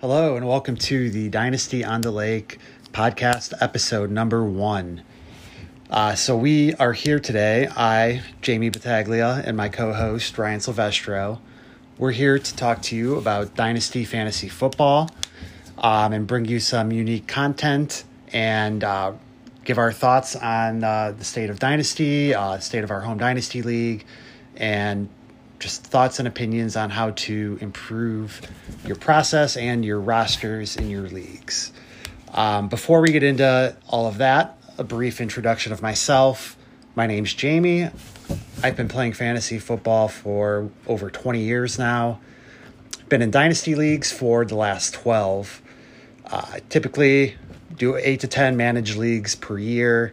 Hello, and welcome to the Dynasty on the Lake podcast episode number one. Uh, so, we are here today. I, Jamie Battaglia, and my co host, Ryan Silvestro. We're here to talk to you about Dynasty Fantasy Football um, and bring you some unique content and uh, give our thoughts on uh, the state of Dynasty, uh, state of our home Dynasty League, and just thoughts and opinions on how to improve your process and your rosters in your leagues. Um, before we get into all of that, a brief introduction of myself. My name's Jamie. I've been playing fantasy football for over 20 years now. Been in dynasty leagues for the last 12. Uh, typically do 8 to 10 managed leagues per year.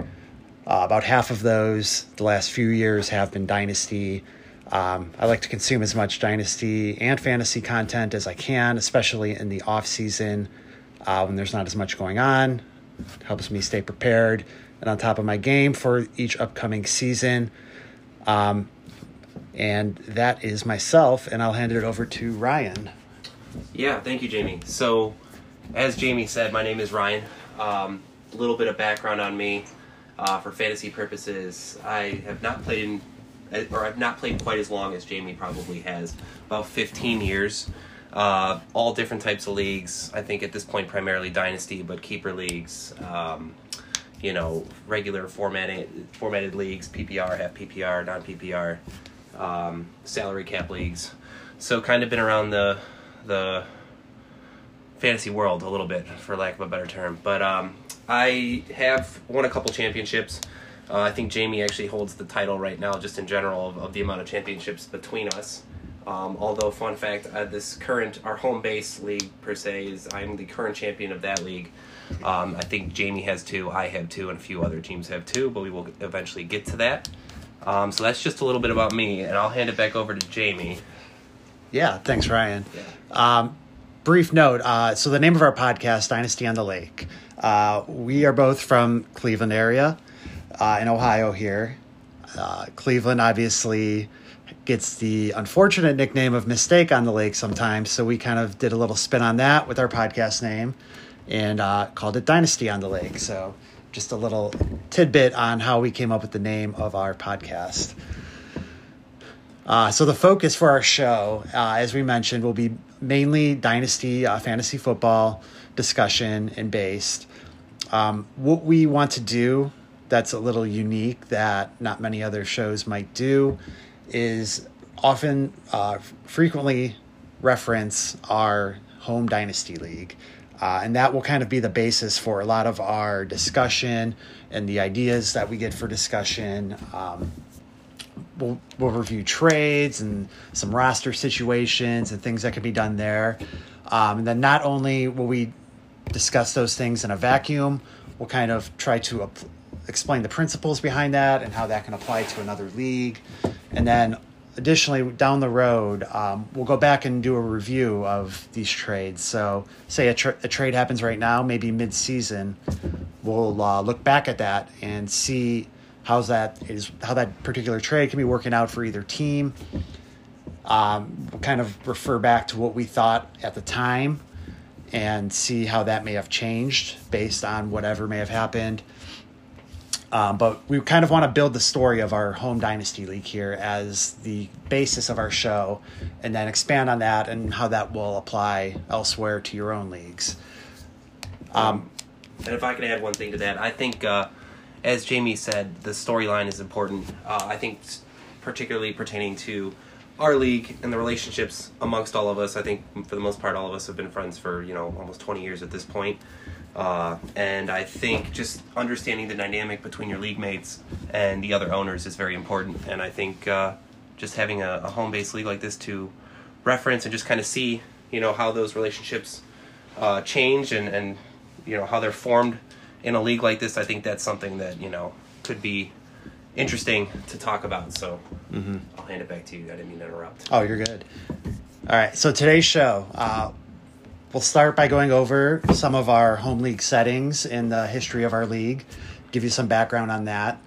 Uh, about half of those, the last few years, have been dynasty. Um, I like to consume as much dynasty and fantasy content as I can, especially in the off season uh, when there's not as much going on. It helps me stay prepared and on top of my game for each upcoming season. Um, and that is myself, and I'll hand it over to Ryan. Yeah, thank you, Jamie. So, as Jamie said, my name is Ryan. A um, little bit of background on me uh, for fantasy purposes. I have not played in or I've not played quite as long as Jamie probably has, about 15 years. Uh, all different types of leagues. I think at this point primarily dynasty, but keeper leagues. Um, you know, regular formatted formatted leagues, PPR, half PPR, non PPR, um, salary cap leagues. So kind of been around the the fantasy world a little bit, for lack of a better term. But um, I have won a couple championships. Uh, I think Jamie actually holds the title right now, just in general, of, of the amount of championships between us. Um, although, fun fact, uh, this current, our home base league per se, is I'm the current champion of that league. Um, I think Jamie has two, I have two, and a few other teams have two, but we will eventually get to that. Um, so that's just a little bit about me, and I'll hand it back over to Jamie. Yeah, thanks, Ryan. Yeah. Um, brief note uh, so, the name of our podcast, Dynasty on the Lake. Uh, we are both from Cleveland area uh, in Ohio here. Uh, Cleveland obviously gets the unfortunate nickname of Mistake on the Lake sometimes, so we kind of did a little spin on that with our podcast name and uh, called it Dynasty on the Lake. So just a little tidbit on how we came up with the name of our podcast. Uh, so the focus for our show, uh, as we mentioned, will be mainly dynasty uh, fantasy football discussion and based. Um, what we want to do that's a little unique that not many other shows might do is often uh, frequently reference our home dynasty league. Uh, and that will kind of be the basis for a lot of our discussion and the ideas that we get for discussion. Um, we'll, we'll review trades and some roster situations and things that can be done there. Um, and then not only will we discuss those things in a vacuum we'll kind of try to explain the principles behind that and how that can apply to another league. And then additionally, down the road, um, we'll go back and do a review of these trades. So, say a, tra- a trade happens right now, maybe mid season, we'll uh, look back at that and see how's that is how that particular trade can be working out for either team. Um, we'll kind of refer back to what we thought at the time and see how that may have changed based on whatever may have happened. Um, but we kind of want to build the story of our home dynasty league here as the basis of our show, and then expand on that and how that will apply elsewhere to your own leagues. Um, and if I can add one thing to that, I think, uh, as Jamie said, the storyline is important. Uh, I think, particularly pertaining to our league and the relationships amongst all of us. I think, for the most part, all of us have been friends for you know almost twenty years at this point. Uh, and I think just understanding the dynamic between your league mates and the other owners is very important. And I think uh, just having a, a home based league like this to reference and just kind of see, you know, how those relationships uh, change and, and, you know, how they're formed in a league like this, I think that's something that, you know, could be interesting to talk about. So mm-hmm. I'll hand it back to you. I didn't mean to interrupt. Oh, you're good. All right. So today's show, uh, We'll start by going over some of our home league settings in the history of our league, give you some background on that.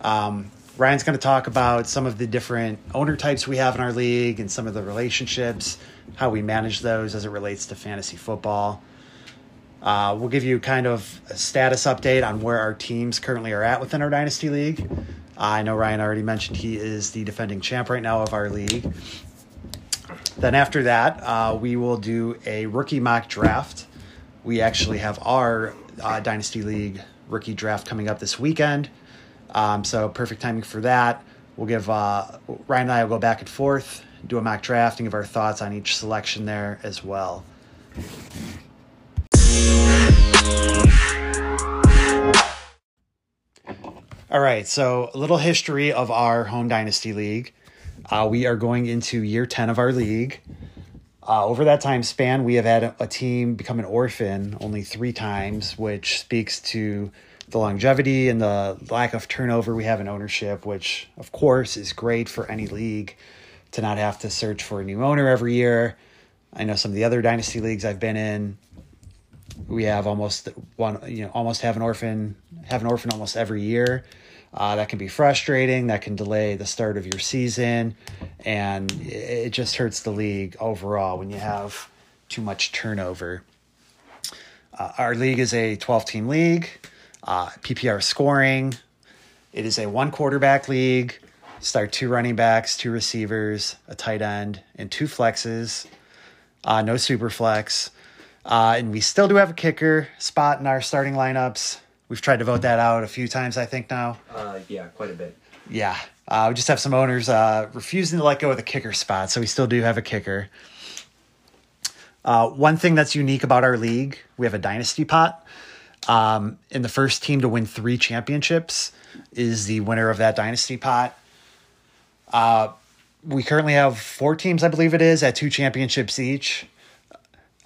Um, Ryan's going to talk about some of the different owner types we have in our league and some of the relationships, how we manage those as it relates to fantasy football. Uh, we'll give you kind of a status update on where our teams currently are at within our Dynasty League. I know Ryan already mentioned he is the defending champ right now of our league. Then after that, uh, we will do a rookie mock draft. We actually have our uh, Dynasty League rookie draft coming up this weekend. Um, so perfect timing for that. We'll give uh, Ryan and I will go back and forth, do a mock draft, and give our thoughts on each selection there as well. All right, so a little history of our home dynasty league. Uh, we are going into year 10 of our league. Uh, over that time span, we have had a, a team become an orphan only three times, which speaks to the longevity and the lack of turnover we have in ownership, which, of course, is great for any league to not have to search for a new owner every year. I know some of the other dynasty leagues I've been in, we have almost one, you know, almost have an orphan, have an orphan almost every year. Uh, that can be frustrating. That can delay the start of your season, and it just hurts the league overall when you have too much turnover. Uh, our league is a 12 team league, uh, PPR scoring. It is a one quarterback league. Start two running backs, two receivers, a tight end, and two flexes. Uh, no super flex. Uh, and we still do have a kicker spot in our starting lineups. We've tried to vote that out a few times, I think now. Uh, yeah, quite a bit. Yeah. Uh, we just have some owners uh, refusing to let go of the kicker spot, so we still do have a kicker. Uh, one thing that's unique about our league, we have a dynasty pot. Um, and the first team to win three championships is the winner of that dynasty pot. Uh, we currently have four teams, I believe it is, at two championships each.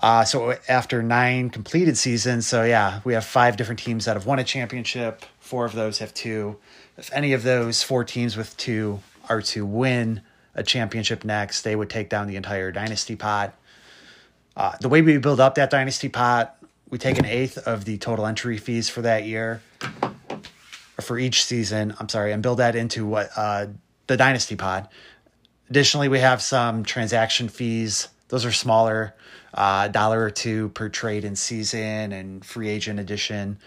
Uh, so after nine completed seasons, so yeah, we have five different teams that have won a championship. Four of those have two. If any of those four teams with two are to win a championship next, they would take down the entire dynasty pot. Uh, the way we build up that dynasty pot, we take an eighth of the total entry fees for that year, or for each season. I'm sorry, and build that into what uh, the dynasty pot. Additionally, we have some transaction fees. Those are smaller uh, dollar or two per trade in season and free agent edition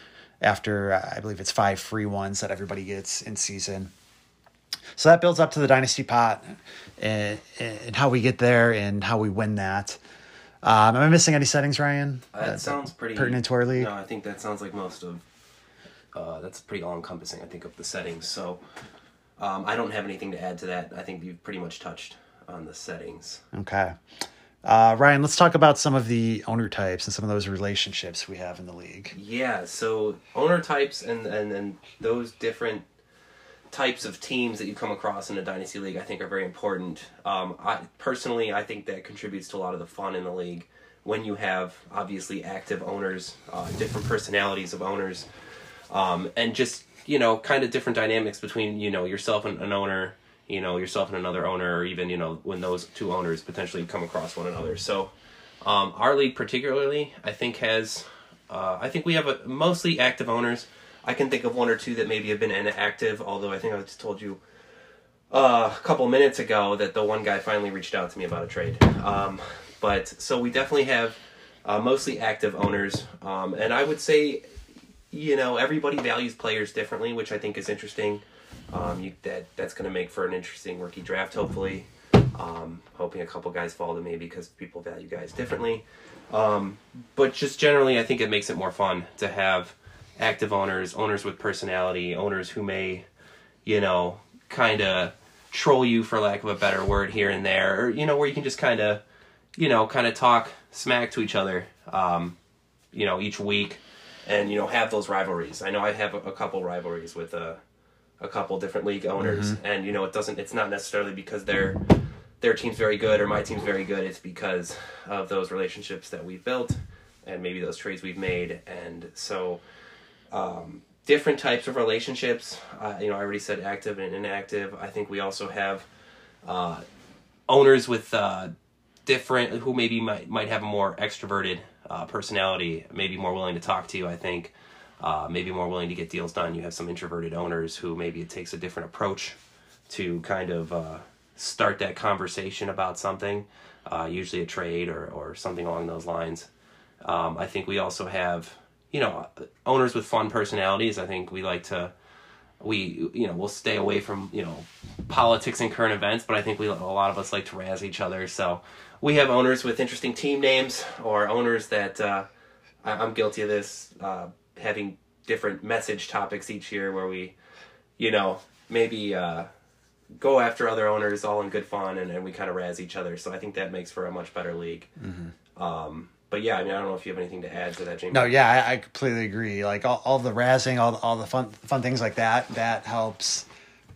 after uh, I believe it's five free ones that everybody gets in season. So that builds up to the dynasty pot and, and how we get there and how we win that. Um, am I missing any settings, Ryan? Uh, that sounds pretty pertinent to our league. No, I think that sounds like most of. Uh, that's pretty all encompassing. I think of the settings. So um, I don't have anything to add to that. I think you've pretty much touched on the settings. Okay. Uh, Ryan, let's talk about some of the owner types and some of those relationships we have in the league. Yeah, so owner types and and, and those different types of teams that you come across in a dynasty league, I think, are very important. Um, I personally, I think that contributes to a lot of the fun in the league when you have obviously active owners, uh, different personalities of owners, um, and just you know, kind of different dynamics between you know yourself and an owner you know yourself and another owner or even you know when those two owners potentially come across one another. So um, our league particularly i think has uh, i think we have a, mostly active owners. I can think of one or two that maybe have been inactive although i think i just told you uh, a couple minutes ago that the one guy finally reached out to me about a trade. Um, but so we definitely have uh, mostly active owners. Um, and i would say you know everybody values players differently which i think is interesting um, you, that that's going to make for an interesting rookie draft, hopefully. Um, hoping a couple guys fall to me because people value guys differently. Um, but just generally, I think it makes it more fun to have active owners, owners with personality, owners who may, you know, kind of troll you for lack of a better word here and there, or you know, where you can just kind of, you know, kind of talk smack to each other, um, you know, each week, and you know, have those rivalries. I know I have a, a couple rivalries with uh, a couple different league owners, mm-hmm. and you know it doesn't. It's not necessarily because their their team's very good or my team's very good. It's because of those relationships that we've built, and maybe those trades we've made, and so. Um, different types of relationships. Uh, you know, I already said active and inactive. I think we also have uh, owners with uh, different who maybe might might have a more extroverted uh, personality, maybe more willing to talk to you. I think uh, maybe more willing to get deals done. You have some introverted owners who maybe it takes a different approach to kind of uh, start that conversation about something, uh, usually a trade or, or something along those lines. Um, I think we also have, you know, owners with fun personalities. I think we like to, we, you know, we'll stay away from, you know, politics and current events, but I think we, a lot of us like to razz each other. So we have owners with interesting team names or owners that, uh, I, I'm guilty of this, uh, having different message topics each year where we, you know, maybe, uh, go after other owners all in good fun and, and we kind of razz each other. So I think that makes for a much better league. Um, but yeah, I mean, I don't know if you have anything to add to that, Jamie. No, yeah, I, I completely agree. Like all, all the razzing, all all the fun fun things like that, that helps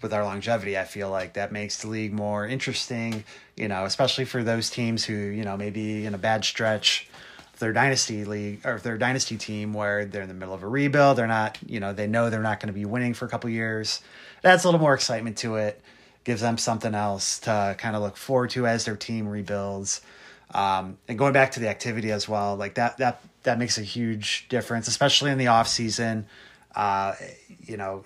with our longevity. I feel like that makes the league more interesting. You know, especially for those teams who you know maybe in a bad stretch, their dynasty league or their dynasty team where they're in the middle of a rebuild, they're not. You know, they know they're not going to be winning for a couple years. That's a little more excitement to it. Gives them something else to kind of look forward to as their team rebuilds. Um, and going back to the activity as well, like that that that makes a huge difference, especially in the off season. Uh, you know,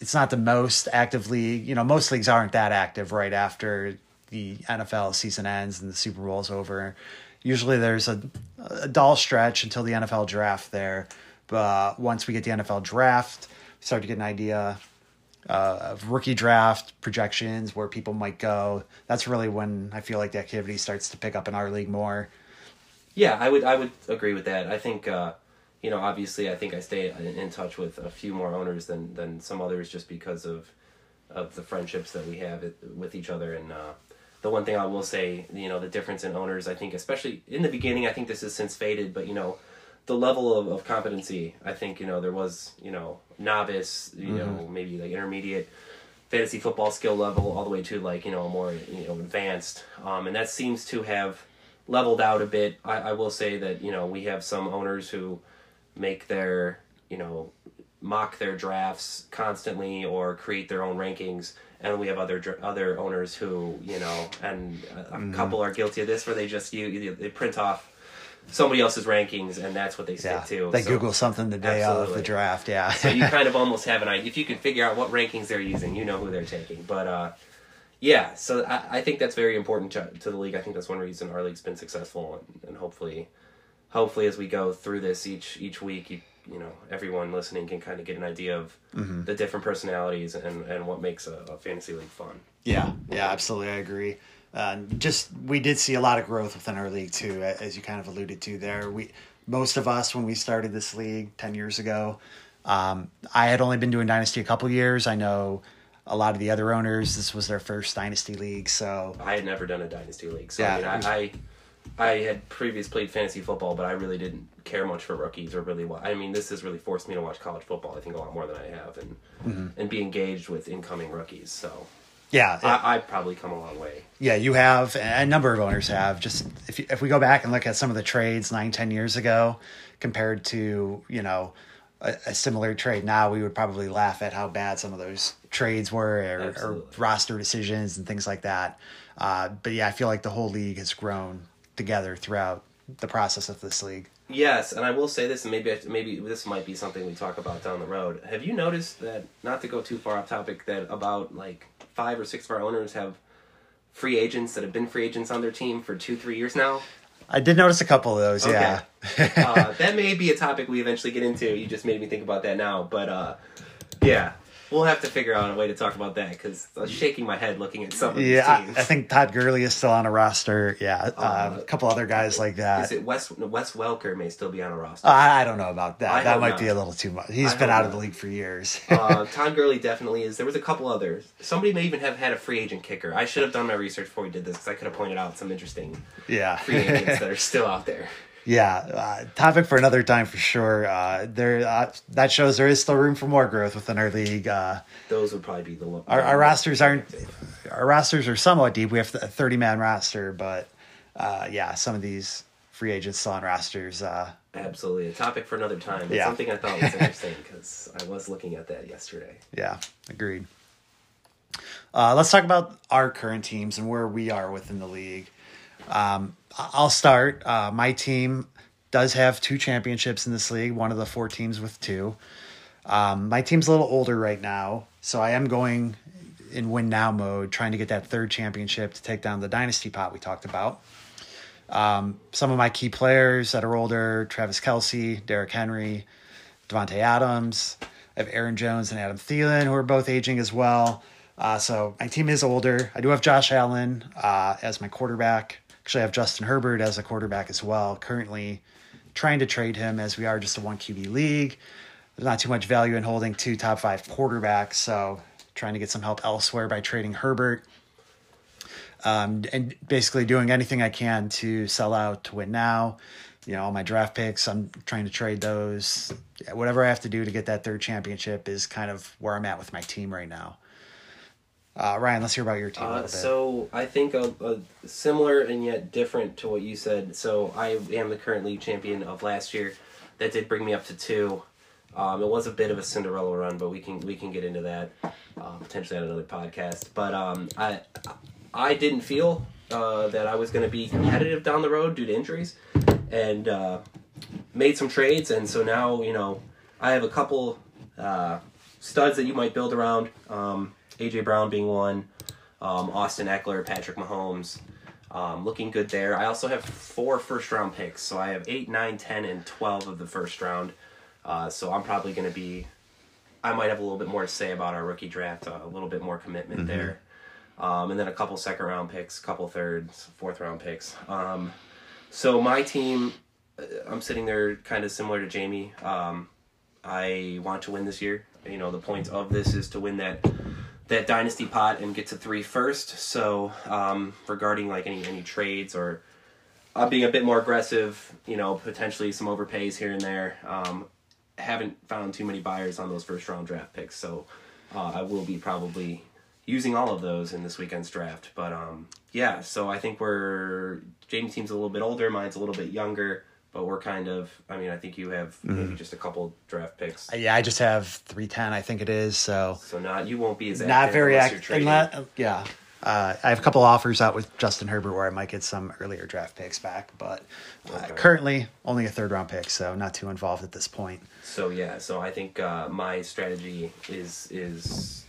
it's not the most active league. You know, most leagues aren't that active right after the NFL season ends and the Super Bowl's over. Usually, there's a, a dull stretch until the NFL draft there. But once we get the NFL draft, we start to get an idea uh, of rookie draft projections, where people might go. That's really when I feel like the activity starts to pick up in our league more. Yeah, I would I would agree with that. I think uh, you know obviously I think I stay in, touch with a few more owners than than some others just because of of the friendships that we have with each other and. Uh, the one thing I will say, you know, the difference in owners, I think, especially in the beginning, I think this has since faded, but you know, the level of, of competency, I think, you know, there was, you know, novice, you know, maybe like intermediate fantasy football skill level all the way to like, you know, a more, you know, advanced. Um, and that seems to have leveled out a bit. I, I will say that, you know, we have some owners who make their, you know, mock their drafts constantly or create their own rankings. And we have other other owners who you know and a, a couple are guilty of this where they just you, you they print off somebody else's rankings and that's what they stick Yeah, to they So- Google something the day of the draft. Yeah, so you kind of almost have an idea if you can figure out what rankings they're using you know who they're taking. But uh yeah so i, I think that's very important to, to the league. I think that's one reason our league's been successful and, and hopefully hopefully as we go through this each each week you, you know everyone listening can kind of get an idea of the different personalities and and what makes a, a fantasy league fun Yeah, yeah, absolutely. I agree. Uh, just we did see a lot of growth within our league too, as you kind of alluded to there. We most of us when we started this league ten years ago, um, I had only been doing dynasty a couple years. I know a lot of the other owners. This was their first dynasty league, so I had never done a dynasty league, so Yeah. I mean, I, I I had previously played fantasy football, but I really didn't care much for rookies or really. Wa- I mean, this has really forced me to watch college football. I think a lot more than I have, and Mm-hmm. and be engaged with incoming rookies. So yeah, I, I've probably come a long way. Yeah, you have, a number of owners have. Just if you, if we go back and look at some of the trades nine, ten years ago, compared to you know a, a similar trade now, we would probably laugh at how bad some of those trades were, or, or roster decisions and things like that. Uh, but yeah, I feel like the whole league has grown together throughout the process of this league. Yes, and I will say this, and maybe maybe this might be something we talk about down the road. Have you noticed that? Not to go too far off topic, that about like five or six of our owners have free agents that have been free agents on their team for two, three years now. I did notice a couple of those. Yeah, uh, that may be a topic we eventually get into. You just made me think about that now, but uh, yeah, we'll have to figure out a way to talk about that because I was shaking my head looking at some of these yeah. teams. I, I think Todd Gurley is still on a roster. Yeah, uh, a couple other guys like that. Is it Wes Wes Welker may still be on a roster? I, I don't know about that. I that might not. be a little too much. He's I been out of the league for years. uh, Tom Gurley definitely is. There was a couple others. Somebody may even have had a free agent kicker. I should have done my research before we did this because I could have pointed out some interesting yeah, free agents that are still out there. Yeah. Uh, topic for another time for sure. Uh, there, uh, that shows there is still room for more growth within our league. Uh, Those would probably be the lo- our, our rosters aren't. Our rosters are somewhat deep. We have a thirty man roster, but uh, yeah, some of these free agents still on rosters. Uh, Absolutely, a topic for another time. It's Yeah. something I thought was interesting because I was looking at that yesterday. Yeah, agreed. Uh, let's talk about our current teams and where we are within the league. Um, I'll start. Uh, my team does have two championships in this league, one of the four teams with two. Um, my team's a little older right now, so I am going in win now mode, trying to get that third championship to take down the dynasty pot we talked about. Um, some of my key players that are older Travis Kelce, Derrick Henry, Davante Adams. I have Aaron Jones and Adam Thielen, who are both aging as well. Uh, so my team is older. I do have Josh Allen uh, as my quarterback. Actually, have Justin Herbert as a quarterback as well. Currently trying to trade him as we are just a one QB league. There's not too much value in holding two top five quarterbacks. So trying to get some help elsewhere by trading Herbert. Um, and basically doing anything I can to sell out to win now. You know, all my draft picks, I'm trying to trade those. Whatever I have to do to get that third championship is kind of where I'm at with my team right now. Uh, Ryan, let's hear about your team Uh, so I think a, a similar and yet different to what you said. So I am the current league champion of last year. That did bring me up to two. Um, it was a bit of a Cinderella run, but we can we can get into that uh, potentially on another podcast. But um, I I didn't feel uh, that I was going to be competitive down the road due to injuries, and uh, made some trades, and so now you know I have a couple uh, studs that you might build around. Um, AJ Brown being one, um, Austin Ekeler, Patrick Mahomes, um, looking good there. I also have four first round picks, so I have eight, nine, ten, and twelve of the first round. Uh, so I'm probably going to be. I might have a little bit more to say about our rookie draft, uh, a little bit more commitment there, um, and then a couple second round picks, couple thirds, fourth round picks. Um, so my team, uh, I'm sitting there kind of similar to Jamie. Um, I want to win this year. You know, the point of this is to win that that dynasty pot and get to three first. So um, regarding like any any trades or uh, being a bit more aggressive, you know, potentially some overpays here and there. Um, haven't found too many buyers on those first round draft picks, so uh, I will be probably using all of those in this weekend's draft. But um, yeah, so I think we're Jamie's team's a little bit older, mine's a little bit younger, but we're kind of. I mean, I think you have maybe just a couple draft picks, yeah, I just have 310, I think it is. So so not you won't be as not very active. trading. yeah. Uh, I have a couple offers out with Justin Herbert where I might get some earlier draft picks back, but uh, Okay. currently only a third round pick, so not too involved at this point. So yeah, so I think uh, my strategy is is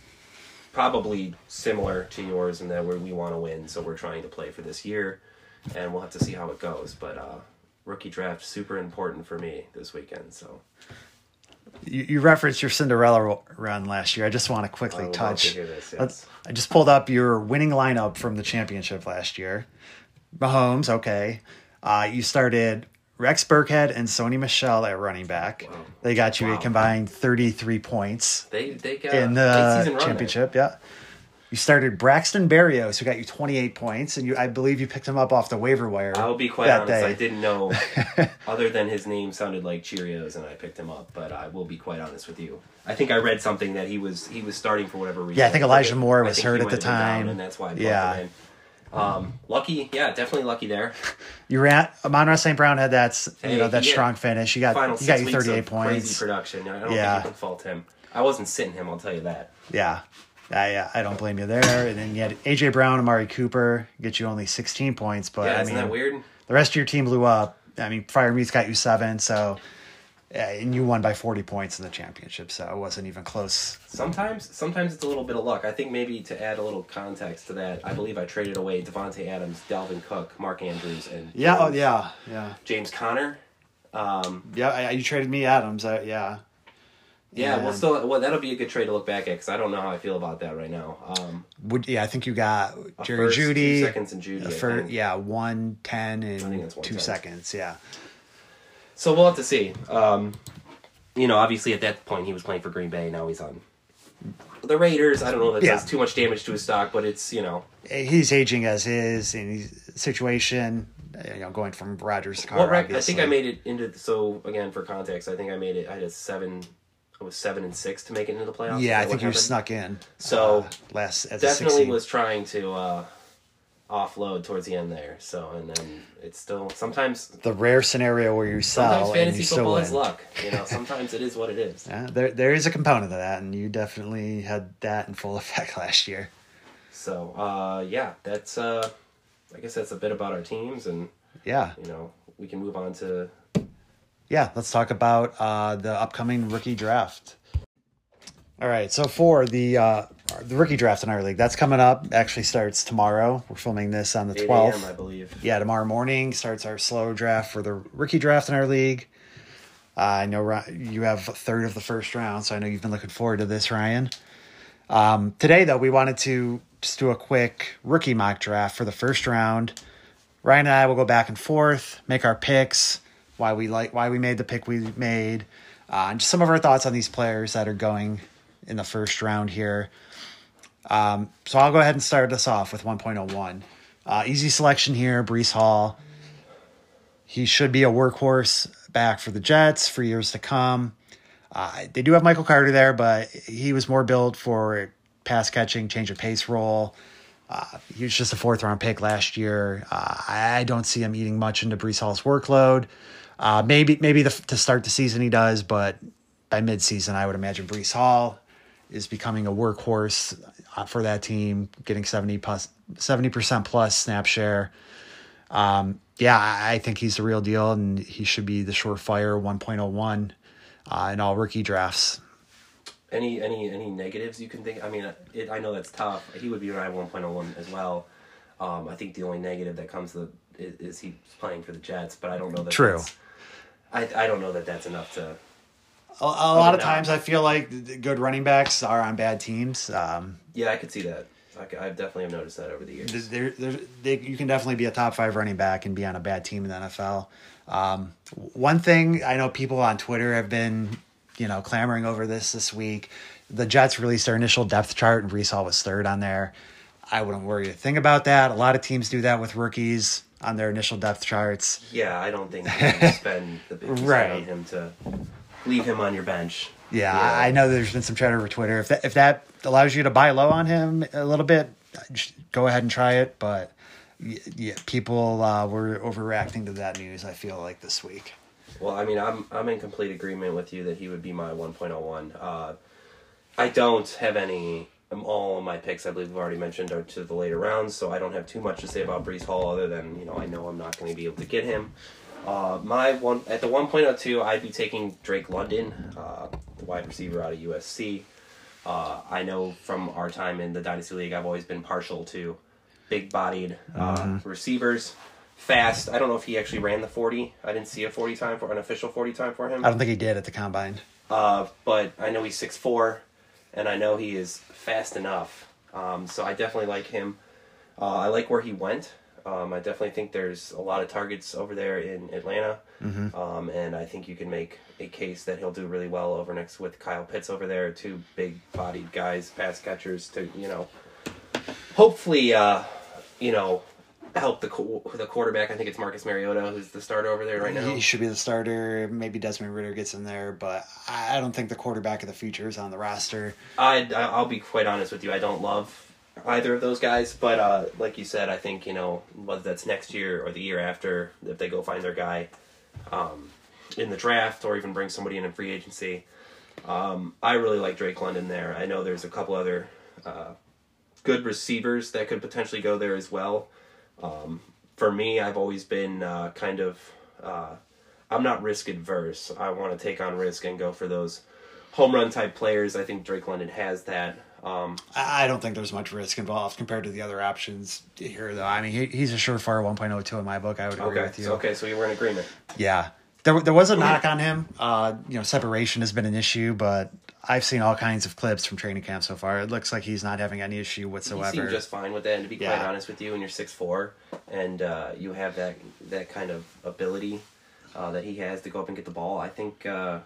probably similar to yours in that we we want to win, so we're trying to play for this year, and we'll have to see how it goes. But uh, rookie draft super important for me this weekend. So You, you referenced your Cinderella run last year. I just want to quickly to touch. hear this, yes. I just pulled up your winning lineup from the championship last year. Mahomes, okay. Uh, you started Rex Burkhead and Sony Michel at running back. Wow. They got you a combined 33 points they they got in the season run there. championship. Yeah. You started Braxton Berrios, who got you 28 points, and you I believe you picked him up off the waiver wire. I'll be quite honest. day. I didn't know, other than his name sounded like Cheerios, and I picked him up. But I will be quite honest with you. I think I read something that he was he was starting for whatever reason. Yeah, I think Elijah Moore was hurt at the been down, time. and that's why I Yeah. Um, lucky, yeah, definitely lucky there. You ran Amon-Ra St. Brown had that s- you know that strong finish. He got Final he got you 38 points. crazy production. I don't Yeah. think you can fault him. I wasn't sitting him. I'll tell you that. Yeah. I, I don't blame you there. And then you had AJ Brown, Amari Cooper get you only 16 points, but yeah, I mean that weird? the rest of your team blew up. I mean, Fire Meats got you seven, so and you won by 40 points in the championship, so it wasn't even close. Sometimes, sometimes it's a little bit of luck. I think maybe to add a little context to that, I believe I traded away Davante Adams, Dalvin Cook, Mark Andrews, and Yeah, oh James- yeah, yeah, James Conner. Um, yeah. I, you traded me Adams. Uh, yeah, yeah, well, still, well, that'll be a good trade to look back at because I don't know how I feel about that right now. Um, Would yeah, I think you got Jerry first, Judy. seconds, and Judy. a I fir- think. yeah, one ten and two 110. seconds. Yeah, So we'll have to see. Um, you know, obviously at that point he was playing for Green Bay. Now he's on the Raiders. I don't know if that Yeah. does too much damage to his stock, but it's you know he's aging as is in his situation. You know, going from Rodgers to Carr. what rec- I think I made it into. So again, for context, I think I made it. I had a seven. I was seven and six to make it into the playoffs. Yeah, I think you happened? snuck in. So, uh, last as Definitely was trying to uh, offload towards the end there. So and then it's still sometimes. the rare scenario where you Sometimes sell and fantasy football is luck. You know, sometimes it is what it is. Yeah, there there is a component of that, and you definitely had that in full effect last year. So uh, yeah, that's. Uh, I guess that's a bit about our teams and Yeah, you know, we can move on to yeah, let's talk about uh, the upcoming rookie draft. All right, so for the uh, the rookie draft in our league, that's coming up. Actually, starts tomorrow. We're filming this on the twelfth. I believe. Yeah, tomorrow morning starts our slow draft for the rookie draft in our league. Uh, I know you have a third of the first round, so I know you've been looking forward to this, Ryan. Um, today, though, we wanted to just do a quick rookie mock draft for the first round. Ryan and I will go back and forth, make our picks, why we like, why we made the pick we made, uh, and just some of our thoughts on these players that are going in the first round here. Um, so I'll go ahead and start us off with 1.01. Uh, easy selection here, Breece Hall. He should be a workhorse back for the Jets for years to come. Uh, they do have Michael Carter there, but he was more built for pass catching, change of pace role. Uh, he was just a fourth round pick last year. Uh, I don't see him eating much into Breece Hall's workload. Uh, maybe maybe the, to start the season he does, but by midseason, I would imagine Breece Hall is becoming a workhorse uh, for that team, getting 70 plus 70% plus snap share. Um, yeah, I, I think he's the real deal, and he should be the surefire 1.01 uh, in all rookie drafts. Any any any negatives you can think? I mean, it, I know that's tough. He would be my 1.01 as well. Um, I think the only negative that comes to the, is, is he's playing for the Jets, but I don't know that. True. that's- I I don't know that that's enough to. A, a lot of times, I feel like good running backs are on bad teams. Um, Yeah, I could see that. I, I definitely have noticed that over the years. there, there, they, you can definitely be a top five running back and be on a bad team in the NFL. Um, one thing I know people on Twitter have been, you know, clamoring over this this week. The Jets released their initial depth chart, and Breece Hall was third on there. I wouldn't worry a thing about that. A lot of teams do that with rookies on their initial depth charts. Yeah, I don't think you can spend the big Right. on him to leave him on your bench. Yeah, I I know there's been some chatter over Twitter. If that if that allows you to buy low on him a little bit, just go ahead and try it. But yeah, people uh, were overreacting to that news. I feel like this week. Well, I mean, I'm I'm in complete agreement with you that he would be my 1.01. Uh, I don't have any. Um, all my picks, I believe, we've already mentioned, are to the later rounds, so I don't have too much to say about Breece Hall other than you know I know I'm not going to be able to get him. Uh, my one at the 1.02, I'd be taking Drake London, uh, the wide receiver out of USC. Uh, I know from our time in the Dynasty League, I've always been partial to big-bodied uh, receivers, fast. I don't know if he actually ran the 40. I didn't see a 40 time for an official 40 time for him. I don't think he did at the combine. Uh, but I know he's 6'4", and I know he is fast enough. Um, so I definitely like him. Uh, I like where he went. Um, I definitely think there's a lot of targets over there in Atlanta, um, and I think you can make a case that he'll do really well over next with Kyle Pitts over there, two big-bodied guys, pass catchers to you know, hopefully, uh, you know, help the the quarterback. I think it's Marcus Mariota who's the starter over there right now. He should be the starter. Maybe Desmond Ridder gets in there, but I don't think the quarterback of the future is on the roster. I I'll be quite honest with you. I don't love either of those guys, but uh, like you said, I think you know whether that's next year or the year after, if they go find their guy um, in the draft or even bring somebody in in free agency. Um, I really like Drake London there. I know there's a couple other uh, good receivers that could potentially go there as well. Um, for me, I've always been uh, kind of uh, I'm not risk adverse. I want to take on risk and go for those home run type players. I think Drake London has that. Um, I don't think there's much risk involved compared to the other options here, though. I mean, he, he's a surefire 1.02 in my book. I would agree okay, with you. okay, so you were in agreement. Yeah. There, there was a knock on him. Uh, you know, separation has been an issue, but I've seen all kinds of clips from training camp so far. It looks like he's not having any issue whatsoever. seem just fine with that. And to be quite Yeah. honest with you, and you're six four, and uh, you have that that kind of ability uh, that he has to go up and get the ball, I think uh,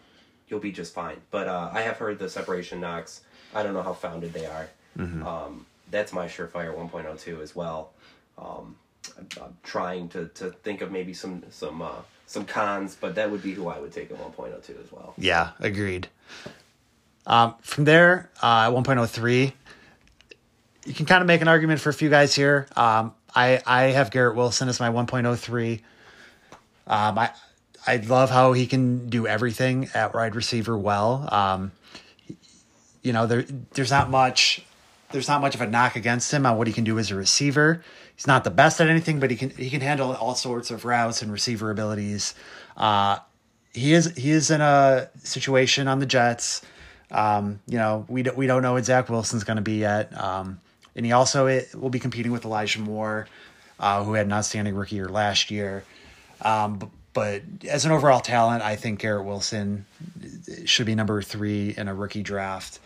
you'll be just fine. But uh, I have heard the separation knocks. I don't know how founded they are. Mm-hmm. Um, that's my surefire 1.02 as well. Um, I'm, I'm trying to, to think of maybe some some uh, some cons, but that would be who I would take at 1.02 as well. Yeah, agreed. Um, from there, uh, at 1.03, you can kind of make an argument for a few guys here. Um, I, I have Garrett Wilson as my 1.03. Um, I, I love how he can do everything at wide receiver well. Um, you know, there, there's not much, there's not much of a knock against him on what he can do as a receiver. He's not the best at anything, but he can, he can handle all sorts of routes and receiver abilities. Uh, he is he is in a situation on the Jets. Um, you know, we don't, we don't know what Zach Wilson's going to be yet. Um, and he also it, will be competing with Elijah Moore, uh, who had an outstanding rookie year last year. Um, but, but as an overall talent, I think Garrett Wilson should be number three in a rookie draft.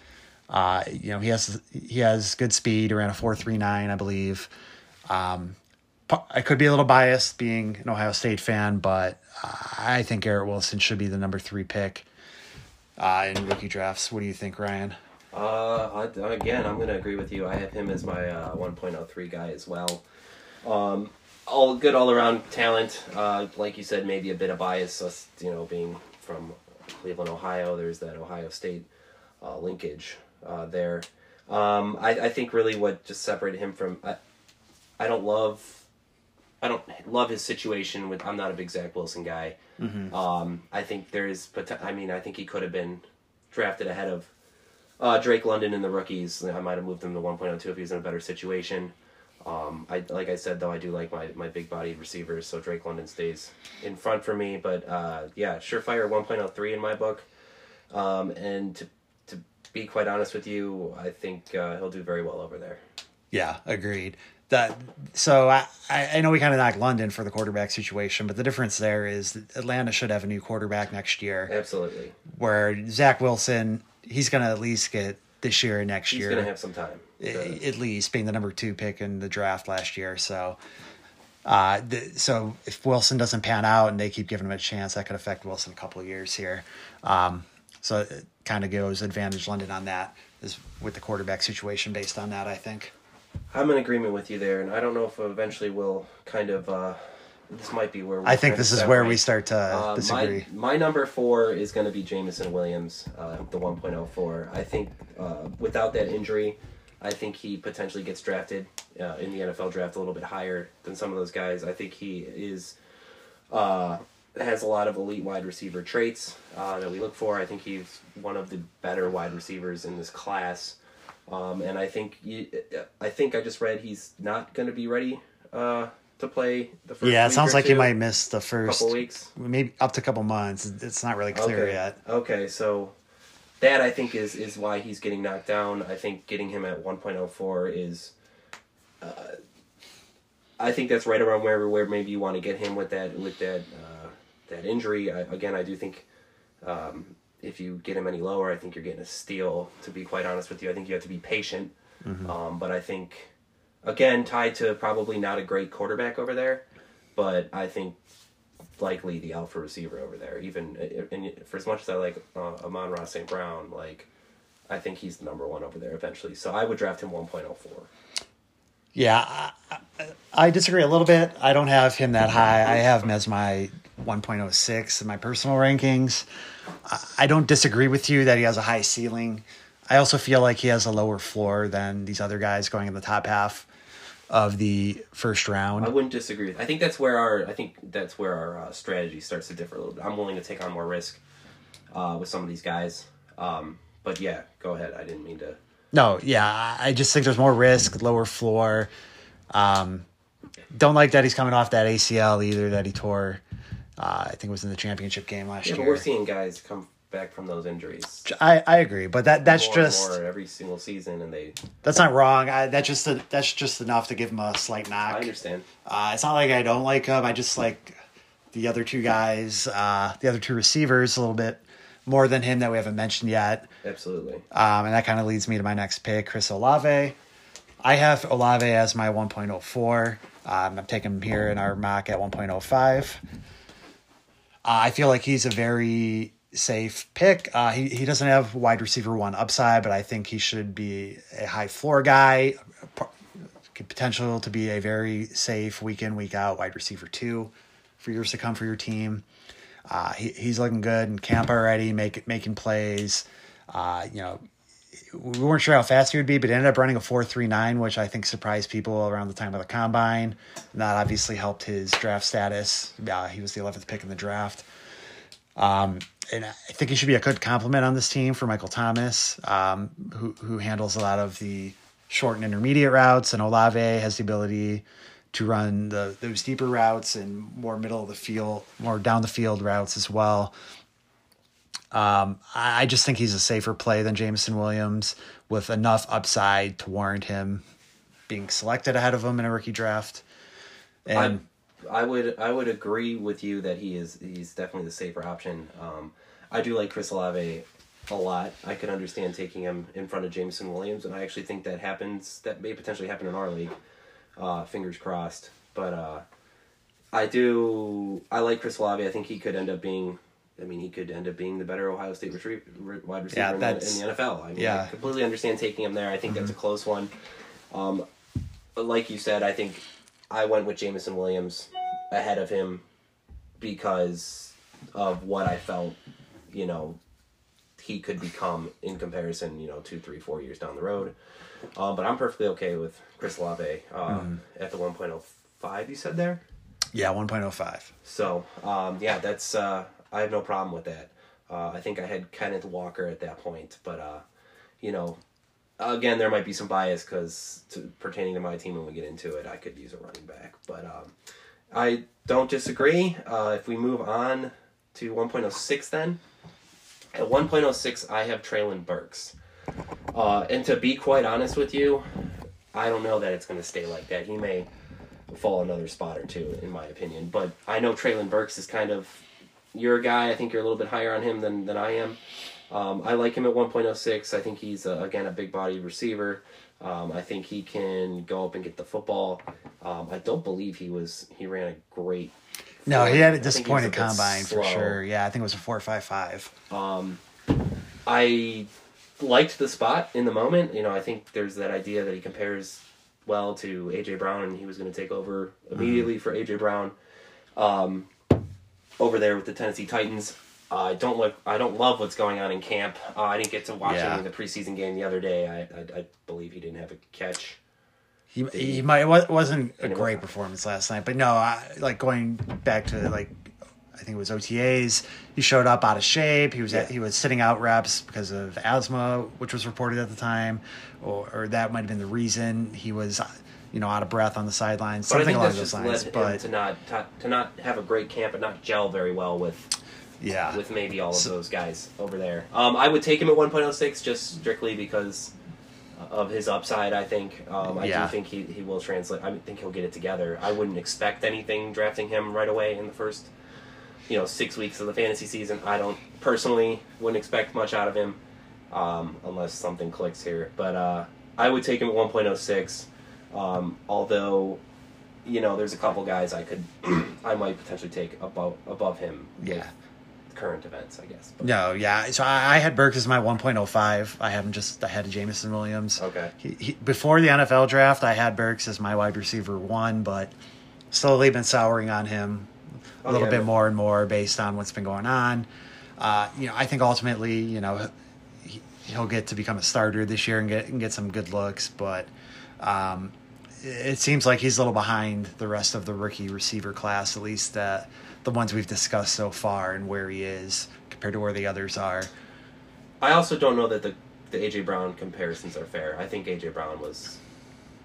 Uh, you know, he has he has good speed, around a four three nine, I believe. Um, I could be a little biased being an Ohio State fan, but I think Garrett Wilson should be the number three pick uh, in rookie drafts. What do you think, Ryan? Uh, again, I'm going to agree with you. I have him as my uh, 1.03 guy as well. Um, all good all around talent. Uh, like you said, maybe a bit of bias. Us, you know, being from Cleveland, Ohio, there's that Ohio State uh, linkage uh, there. Um, I, I think really what just separated him from I, don't love I don't love his situation with. I'm not a big Zach Wilson guy. Mm-hmm. Um, I think there is, but I mean, I think he could have been drafted ahead of uh, Drake London in the rookies. I might have moved him to 1.02 if he was in a better situation. Um, I like I said though, I do like my my big bodied receivers, so Drake London stays in front for me. But uh, yeah, surefire 1.03 in my book. Um, and to to be quite honest with you, I think uh, he'll do very well over there. Yeah, agreed that so I, I know we kind of knocked London for the quarterback situation, but the difference there is Atlanta should have a new quarterback next year. Absolutely. Where Zach Wilson, he's going to at least get this year and next he's year. He's going to have some time. To... At least being the number two pick in the draft last year. So, uh, the, so if Wilson doesn't pan out and they keep giving him a chance, that could affect Wilson a couple of years here. Um, so it kind of goes advantage London on that is with the quarterback situation based on that, I think. I'm in agreement with you there, and I don't know if eventually we'll kind of. Uh, this might be where we I think this is where we start to uh, disagree. My, my, number four is going to be Jameson Williams, uh, the 1.04. I think uh, without that injury, I think he potentially gets drafted uh, in the NFL draft a little bit higher than some of those guys. I think he is uh, has a lot of elite wide receiver traits uh, that we look for. I think he's one of the better wide receivers in this class. Um, and I think you, I think I just read he's not going to be ready uh, to play the first. Yeah, it sounds like two, he might miss the first couple weeks, maybe up to a couple months. It's not really clear okay. yet. Okay, so that I think is is why he's getting knocked down. I think getting him at 1.04 is. Uh, I think that's right around where where maybe you want to get him with that with that uh, that injury. I, again, I do think um, if you get him any lower, I think you're getting a steal. To be quite honest with you, I think you have to be patient. Mm-hmm. Um, but I think, again, tied to probably not a great quarterback over there, but I think likely the alpha receiver over there. Even and for as much as I like uh, Amon-Ra St. Brown, like I think he's the number one over there eventually. So I would draft him 1.04. Yeah, I, I, disagree a little bit. I don't have him that high. I have him as my 1.06 in my personal rankings. I don't disagree with you that he has a high ceiling. I also feel like he has a lower floor than these other guys going in the top half of the first round. I wouldn't disagree. I think that's where our I think that's where our uh, strategy starts to differ a little bit. I'm willing to take on more risk uh, with some of these guys. Um, but yeah, go ahead. I didn't mean to. No, yeah, I just think there's more risk, lower floor. Um, don't like that he's coming off that ACL either that he tore uh, I think it was in the championship game last yeah, year. But we're seeing guys come back from those injuries. I, I agree, but that that's more just every single season, and they. That's not wrong. I, that's just a, that's just enough to give him a slight knock. I understand. Uh, it's not like I don't like him. I just like the other two guys, uh, the other two receivers, a little bit more than him that we haven't mentioned yet. Absolutely. Um, and that kind of leads me to my next pick, Chris Olave. I have Olave as my 1.04. Um, I'm taking him here in our mock at 1.05. Uh, I feel like he's a very safe pick. Uh, he he doesn't have wide receiver one upside, but I think he should be a high floor guy. Potential to be a very safe week in week out wide receiver two for years to come for your team. Uh, he, he's looking good in camp already, make, making plays. Uh, you know, we weren't sure how fast he would be, but ended up running a 4.39, which I think surprised people around the time of the combine. And that obviously helped his draft status. Uh, he was the 11th pick in the draft. Um, and I think he should be a good complement on this team for Michael Thomas, um, who, who handles a lot of the short and intermediate routes. And Olave has the ability to run the those deeper routes and more middle of the field, more down the field routes as well. Um, I just think he's a safer play than Jameson Williams with enough upside to warrant him being selected ahead of him in a rookie draft. And I, I would I would agree with you that he is he's definitely the safer option. Um, I do like Chris Olave a lot. I could understand taking him in front of Jameson Williams, and I actually think that happens. That may potentially happen in our league. Uh, fingers crossed. But uh, I do. I like Chris Olave. I think he could end up being. I mean, he could end up being the better Ohio State wide receiver Yeah, in, the, in the NFL. I mean, yeah. I completely understand taking him there. I think that's a close one. Um, but like you said, I think I went with Jameson Williams ahead of him because of what I felt, you know, he could become in comparison, you know, two, three, four years down the road. Um, but I'm perfectly okay with Chris Olave uh, at the 1.05 you said there. yeah, one point oh five. So um, yeah, that's uh, I have no problem with that. Uh, I think I had Kenneth Walker at that point, but uh, you know, again, there might be some bias because pertaining to my team when we get into it, I could use a running back. But um, I don't disagree. Uh, if we move on to 1.06, then at 1.06, I have Treylon Burks. Uh, and to be quite honest with you, I don't know that it's going to stay like that. He may fall another spot or two, in my opinion. But I know Treylon Burks is kind of your guy. I think you're a little bit higher on him than, than I am. Um, I like him at 1.06. I think he's, uh, again, a big body receiver. Um, I think he can go up and get the football. Um, I don't believe he was, he ran a great. No, he had a think he was disappointing combine for sure. Yeah, I think it was a four five five. Um, I liked the spot in the moment. You know, I think there's that idea that he compares well to AJ Brown, and he was going to take over immediately for AJ Brown um, over there with the Tennessee Titans. I don't look. I don't love what's going on in camp. Uh, I didn't get to watch Yeah. any of the preseason game the other day. I, I, I believe he didn't have a catch. He he might it wasn't a great performance last night, but no, I, like going back to like I think it was OTAs. He showed up out of shape. He was Yeah. at, he was sitting out reps because of asthma, which was reported at the time, or, or that might have been the reason he was you know out of breath on the sidelines, But I something think along those lines. But to not to, to not have a great camp and not gel very well with yeah, with maybe all of So- those guys over there. Um, I would take him at 1.06 just strictly because of his upside. I think. Um, I Yeah. do think he, he will translate. I think he'll get it together. I wouldn't expect anything drafting him right away in the first, you know, six weeks of the fantasy season. I don't personally wouldn't expect much out of him um, unless something clicks here. But uh, I would take him at 1.06. Um, although, you know, there's a couple guys I could, I might potentially take above above him. with Yeah. current events, I guess. But, No, yeah. So I, I had Burks as my 1.05. I have him just ahead of Jameson Williams. Okay. He, he, before the NFL draft, I had Burks as my wide receiver one, but slowly been souring on him a Oh, little yeah, bit more and more based on what's been going on. Uh, you know, I think ultimately, you know, he, he'll get to become a starter this year and get and get some good looks, but um, it seems like he's a little behind the rest of the rookie receiver class, at least uh, the ones we've discussed so far, and where he is compared to where the others are. I also don't know that the the AJ Brown comparisons are fair. I think AJ Brown was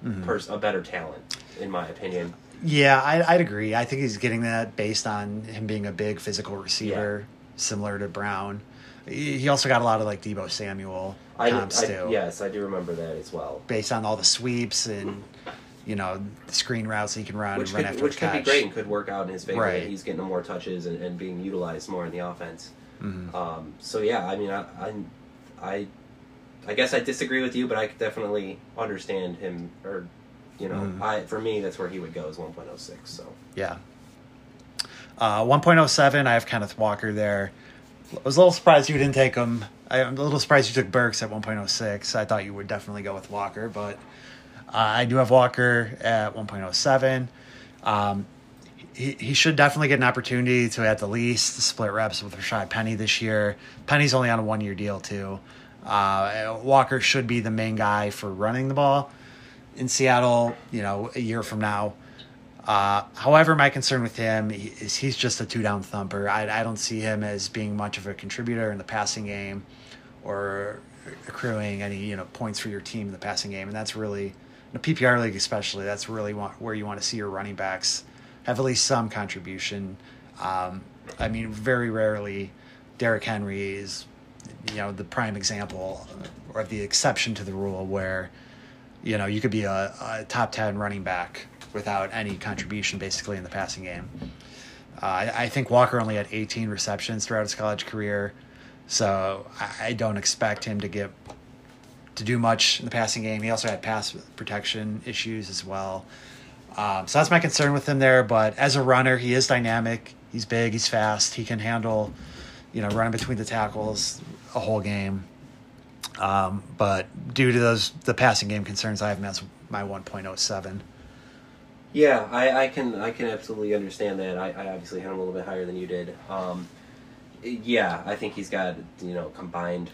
Mm-hmm. pers- a better talent, in my opinion. Yeah, I, I'd agree. I think he's getting that based on him being a big physical receiver, similar to Brown. He he also got a lot of like Deebo Samuel I, comps I too, yes, I do remember that as well. based on all the sweeps and you know the screen routes he can run, Which run could, after which could be catch. great and could work out in his favor. Right. He's getting more touches and, and being utilized more in the offense. Mm-hmm. Um, so yeah, I mean, I, I, I, I guess I disagree with you, but I could definitely understand him. Or, you know, Mm-hmm. I for me that's where he would go is 1.06. So Yeah. Uh, 1.07, I have Kenneth Walker there. I was a little surprised you didn't take him. I'm a little surprised you took Burks at 1.06. I thought you would definitely go with Walker, but uh, I do have Walker at 1.07. Um, he, he should definitely get an opportunity to at the least split reps with Rashad Penny this year. Penny's only on a one year deal, too. Uh, Walker should be the main guy for running the ball in Seattle, you know, a year from now. Uh, however, my concern with him is he's just a two down thumper. I, I don't see him as being much of a contributor in the passing game or accruing any you know points for your team in the passing game, and that's really in a PPR league especially, that's really want, where you want to see your running backs have at least some contribution. Um, I mean, very rarely, Derrick Henry is, you know, the prime example or the exception to the rule where, you know, you could be a, a top ten running back without any contribution basically in the passing game. Uh, I, think Walker only had 18 receptions throughout his college career, so I don't expect him to get to do much in the passing game. He also had pass protection issues as well. Um, so that's my concern with him there. But as a runner, he is dynamic. He's big. He's fast. He can handle, you know, running between the tackles a whole game. Um, but due to those the passing game concerns, I have him as my 1.07. Yeah, I, I can I can absolutely understand that. I, I obviously had him a little bit higher than you did. Um, yeah, I think he's got you know combined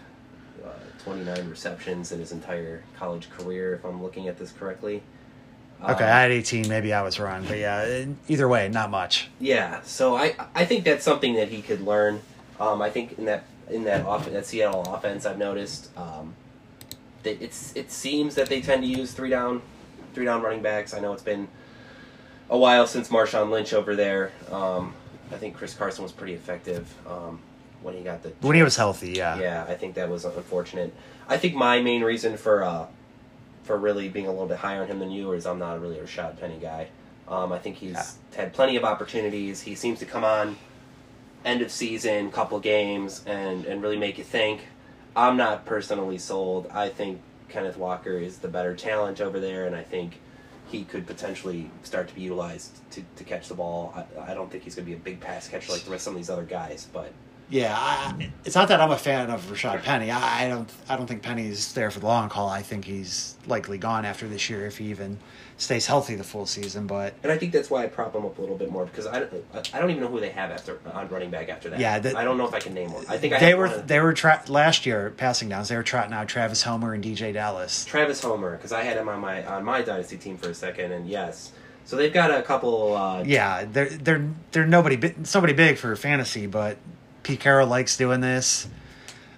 uh, 29 receptions in his entire college career, if I'm looking at this correctly. Okay, Um, I had 18. Maybe I was wrong, but yeah, either way, not much. Yeah, so I I think that's something that he could learn. Um, I think in that in that off that Seattle offense, I've noticed um, that it's it seems that they tend to use three down three down running backs. I know it's been a while since Marshawn Lynch over there. Um, I think Chris Carson was pretty effective um, when he got the When he was healthy, yeah. yeah, I think that was unfortunate. I think my main reason for uh, for really being a little bit higher on him than you is I'm not really a Rashad Penny guy. Um, I think he's Yeah. had plenty of opportunities. He seems to come on end of season, couple games, and and really make you think. I'm not personally sold. I think Kenneth Walker is the better talent over there, and I think he could potentially start to be utilized to, to catch the ball. I, I don't think he's going to be a big pass catcher like the rest of some of these other guys, but Yeah, I, it's not that I'm a fan of Rashad Penny. I, I don't. I don't think Penny's there for the long haul. I think he's likely gone after this year if he even stays healthy the full season. But And I think that's why I prop him up a little bit more because I, I don't even know who they have after on running back after that. Yeah, that- I don't know if I can name one. I think I they have were of- they were tra- last year passing downs. They were trotting out Travis Homer and DeeJay Dallas. Travis Homer because I had him on my on my dynasty team for a second, and yes, so they've got a couple. Uh, Yeah, they're they're they're nobody somebody big for fantasy, but Pete Carroll likes doing this.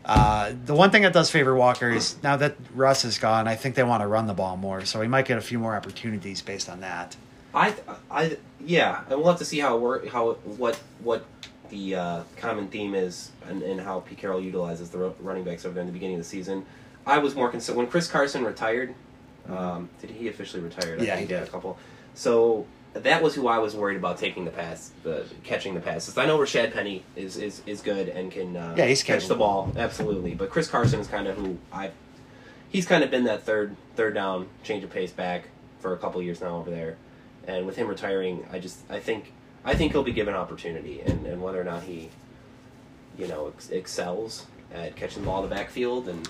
Uh, the one thing that does favor Walker is now that Russ is gone, I think they want to run the ball more, so he might get a few more opportunities based on that. I I yeah, and we'll have to see how it work how what what the uh, common theme is and, and how Pete Carroll utilizes the running backs over there in the beginning of the season. I was more concerned when Chris Carson retired. Um, did he officially retire? I Yeah, he did. A couple. So that was who I was worried about taking the pass, the catching the passes. I know Rashad Penny is is, is good and can uh, Yeah, he's catch the ball absolutely. But Chris Carson is kind of who I. He's kind of been that third third down change of pace back for a couple years now over there, and with him retiring, I just I think I think he'll be given opportunity, and, and whether or not he, you know, ex- excels at catching the ball in the backfield, and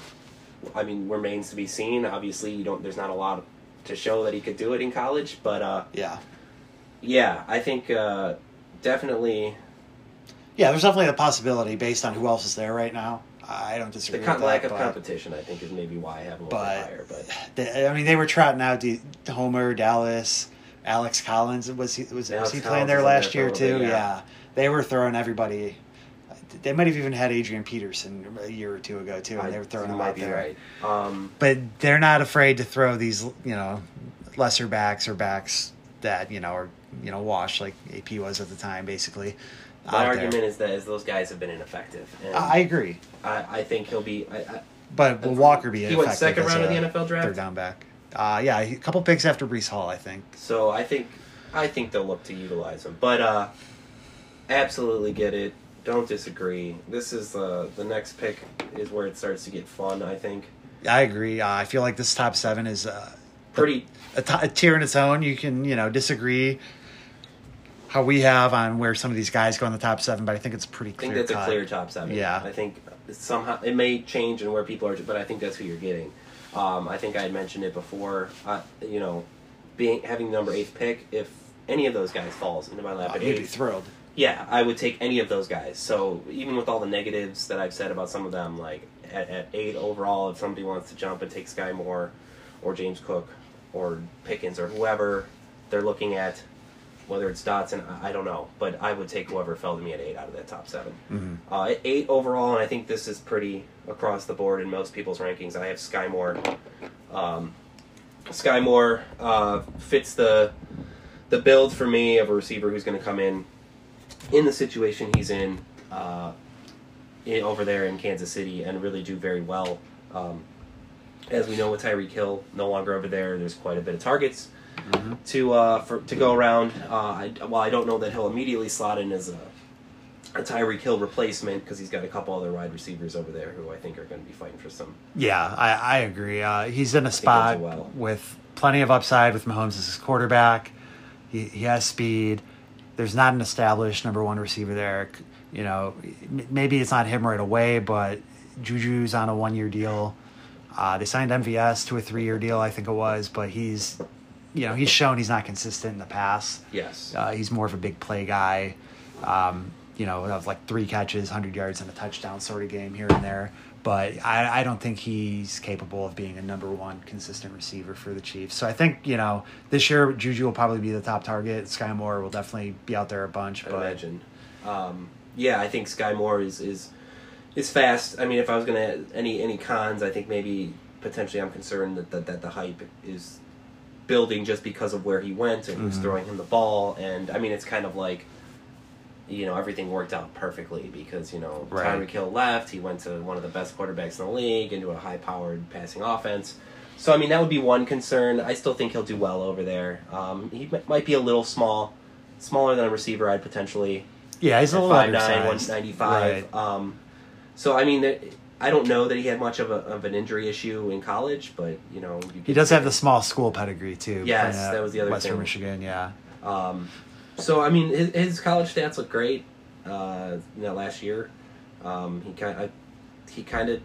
I mean remains to be seen. Obviously, you don't. There's not a lot to show that he could do it in college, but uh, Yeah, yeah, I think uh, definitely yeah. There's definitely a possibility based on who else is there right now. I don't the disagree. co- with that, lack of but- competition. I think is maybe why I have him a little but higher. But they, I mean, they were trotting out D- Homer, Dallas, Alex Collins. Was he was, was he playing there last there year for a little too? yeah. yeah. they were throwing everybody. They might have even had Adrian Peterson a year or two ago too, and I- they were throwing him out there. right. Um, But they're not afraid to throw these, you know, lesser backs or backs that you know are you know wash like AP was at the time, basically. my argument there. is that is those guys have been ineffective, I agree, I, I think he'll be. I, I, but will Walker be He went second round of the NFL draft? Third down back. Uh, yeah, a couple picks after Breece Hall, I think. So I think I think they'll look to utilize him. But uh absolutely get it. Don't disagree. This is uh, the next pick is where it starts to get fun. I think I agree. Uh, I feel like this top seven is uh, pretty. a, t- a tier in its own. You can you know disagree how we have on where some of these guys go in the top seven, but I think it's pretty clear. I think that's cut. a clear top seven. Yeah. I think somehow it may change in where people are, but I think that's who you're getting. Um, I think I had mentioned it before. Uh, you know, being having the number eighth pick, if any of those guys falls into my lap at you'd be thrilled. Yeah, I would take any of those guys. So even with all the negatives that I've said about some of them, like at, at eight overall, if somebody wants to jump and take Skyy Moore or James Cook or Pickens or whoever they're looking at, whether it's Dotson, I, I don't know, but I would take whoever fell to me at eight out of that top 7 Mm-hmm. Uh, eight overall, and I think this is pretty across the board in most people's rankings. I have Skyy Moore. Um, Skyy Moore uh, fits the the build for me of a receiver who's going to come in in the situation he's in, uh, in over there in Kansas City and really do very well. Um, as we know, with Tyreek Hill no longer over there, there's quite a bit of targets to uh, for to go around. Uh, I, while I don't know that he'll immediately slot in as a, a Tyreek Hill replacement because he's got a couple other wide receivers over there who I think are going to be fighting for some. Yeah, I, I agree. Uh, he's in a spot well. with plenty of upside with Mahomes as his quarterback. He, he has speed. There's not an established number one receiver there. You know, maybe it's not him right away, but Juju's on a one year deal. Uh, they signed MVS to a three year deal, I think it was, but he's, you know, he's shown he's not consistent in the past. Yes. Uh, he's more of a big play guy. Um, you know, of like three catches, hundred yards, and a touchdown sort of game here and there. But I, I don't think he's capable of being a number one consistent receiver for the Chiefs. So I think you know this year Juju will probably be the top target. Skyy Moore will definitely be out there a bunch. I but imagine. Um, yeah, I think Skyy Moore is is is fast. I mean, if I was gonna any any cons, I think maybe potentially I'm concerned that that, that the hype is building just because of where he went and who's Mhm. throwing him the ball. And I mean, it's kind of like you know everything worked out perfectly because you know Right. Tyreek Hill left. He went to one of the best quarterbacks in the league into a high powered passing offense. So I mean that would be one concern. I still think he'll do well over there. Um, he m- might be a little small, smaller than a receiver I'd potentially yeah, he's a little 5'9", undersized. 195. Right. Um, so I mean, I don't know that he had much of, a, of an injury issue in college, but you know, you He does have the small school pedigree too. Yes, that was the other Western thing. Michigan. Yeah, Um, so I mean, his, his college stats look great. Uh, you know, last year, um, he kind of he kind of